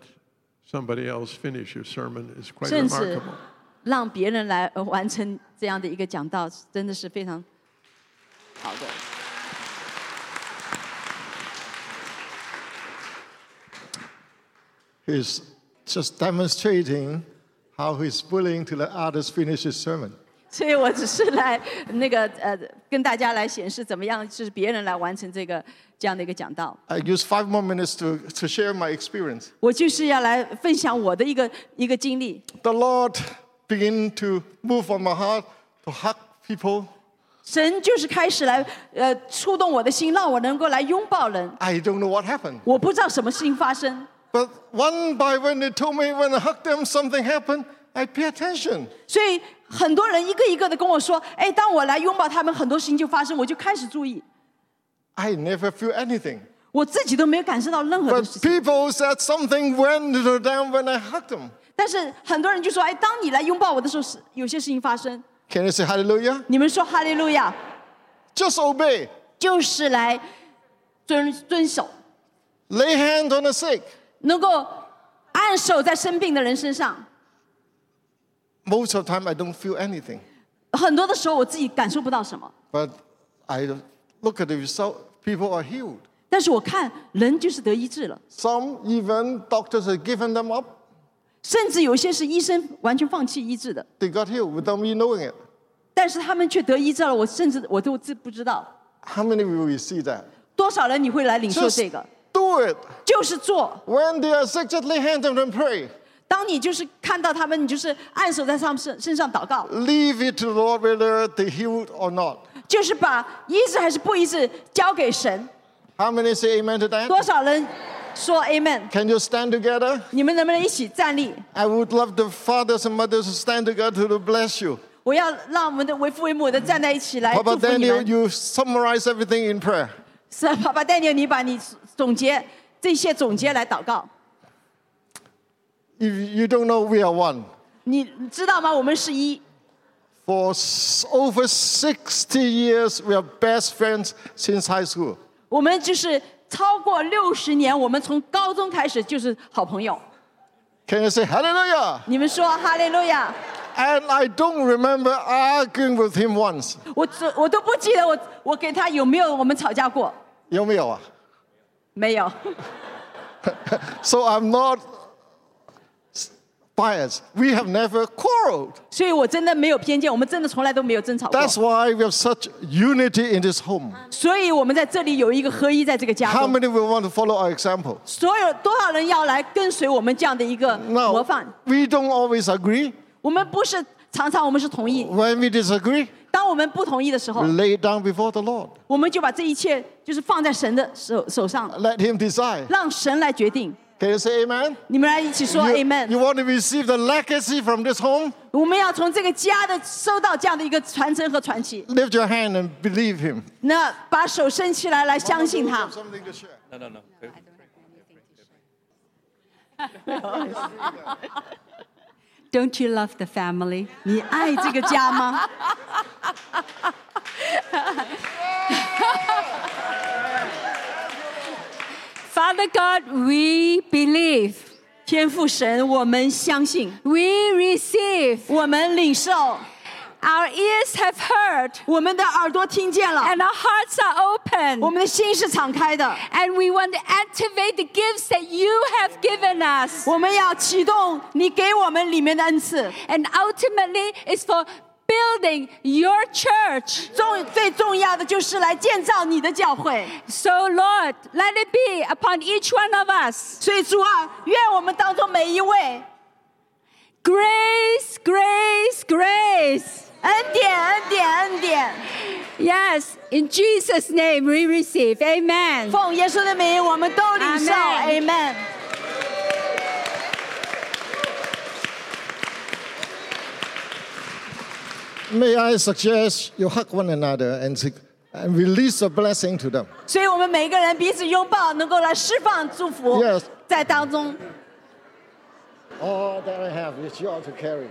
G: somebody else finish your sermon is quite
B: 甚至
G: remarkable.
B: 让别人来呃完成这样的一个讲道，真的是非常好的。
H: He's just demonstrating how he's willing to let others finish his sermon.
B: 所以我只是来那个呃，跟大家来显示怎么样是别人来完成这个这样的一个讲道。
H: I use five more minutes to, to share my experience.
B: 我就是要来分享我的一个一个经历。
H: The Lord began to move on my heart to hug people.
B: 神就是开始来呃触动我的心，让我能够来拥抱人。
H: I don't know what happened.
B: 我不知道什么事情发生，
H: But one by one, they told me when I hugged them, something happened. I pay attention.
B: 所以很多人一个一个的跟我说：“哎，当我来拥抱他们，很多事情就发生，我就开始注意。
H: I never feel anything.
B: 我自己都没有感受到任何的
H: But
B: 事情。
H: people said something went to them when I hugged them.
B: 但是很多人就说：“哎，当你来拥抱我的时候，是有些事情发生。
H: Can you say hallelujah?
B: ”你们说哈利路亚，
H: Just obey.
B: 就是来遵遵守，
H: Lay hand on the sick.
B: 能够按手在生病的人身上，
H: most of the time I don't feel anything.
B: 很多的时候我自己感受不到什么，
H: But I look at the result, people are healed.
B: 但是我看人就是得医治了，
H: Some even doctors have given them up.
B: 甚至有些是医生完全放弃医治的，
H: They got healed without me knowing it.
B: 但是他们却得医治了，我甚至我都知不知道。
H: How many will receive that?
B: 多少人你会来领受
H: Just
B: 这个？
H: do it.
B: 就是做。
H: When they are sick, just lay hands on them and pray.
B: 当你就是看到他们，你就是按手在他们身身上祷告，
H: Leave it to the Lord whether they healed or not.
B: 就是把医治还是不医治交给神。
H: How many say amen to that?
B: 多少人说 Amen？
H: Can you stand together?
B: 你们能不能一起站立？
H: I would love the fathers and mothers to stand together to bless you.
B: 我要让我们的为父为母的站在一起来
H: Papa
B: 祝福你
H: Daniel,
B: 们。
H: you summarize everything in prayer.
B: 是爸爸带你，你把你 总结这些总结来祷告。
H: You you don't know, we are one.
B: 你知道吗？我们是一
H: ，For over sixty years, we are best friends since high school.
B: 我们就是超过六十年，我们从高中开始就是好朋友。
H: Can you say hallelujah?
B: 你们说哈利路亚
H: ！And I don't remember arguing with him once.
B: 我这我都不记得我我给他有没有我们吵架过，
H: 有没有啊？
B: 没有。
H: So I'm not s- biased. We have never quarreled.
B: 所以我真的没有偏见，我们真的从来都没有争吵过。
H: That's why we have such unity in this home.
B: 所以我们在这里有一个合一，在这个家
H: How
B: 中。
H: many will want to follow our example?
B: 所有多少人要来跟随我们这样的一个模
H: No,
B: 范？
H: we don't always agree.
B: 我们不是常常我们是同意，
H: When we disagree,
B: 当我们不同意的时候
H: we，lay it down before the Lord.
B: 我们就把这一切就是放在神的手手上，
H: Let Him decide.
B: 让神来决定。
H: Can you say amen?
B: 你们来一起说
H: You,
B: Amen。
H: you want to receive the legacy from this home?
B: 我们要从这个家的收到这样的一个传承和传奇。
H: Lift your hand and believe Him.
B: 那把手伸起来，来相信他。
H: Something to share.
F: No, no, no.
I: Don't you love the family?
B: 你爱这个家吗？
I: Father God, we believe,
B: 天父神，我们相信，
I: we receive,
B: 我们领受，
I: our ears have heard,
B: 我们的耳朵听见了，
I: and our hearts are open.
B: 我们的心是敞开的。
I: And we want to activate the gifts that you have given us.
B: 我们要启动你给我们里面的恩赐，
I: And ultimately, it's for building your church.
B: 重最重要的就是来建造你的教会。
I: So, Lord, let it be upon each one of us.
B: 所以主啊，愿我们当中每一位
I: Grace, grace, grace.
B: 恩典、恩典、恩典，
I: Yes, in Jesus' name we receive. Amen.
B: 奉耶稣的名，我们都领受。
I: Amen
B: Amen。
H: May I suggest you hug one another and, say- and release a blessing to them.
B: 所以我们每个人彼此拥抱，能够来释放祝福
H: Yes
B: 在当中。
H: All that I have is yours to carry.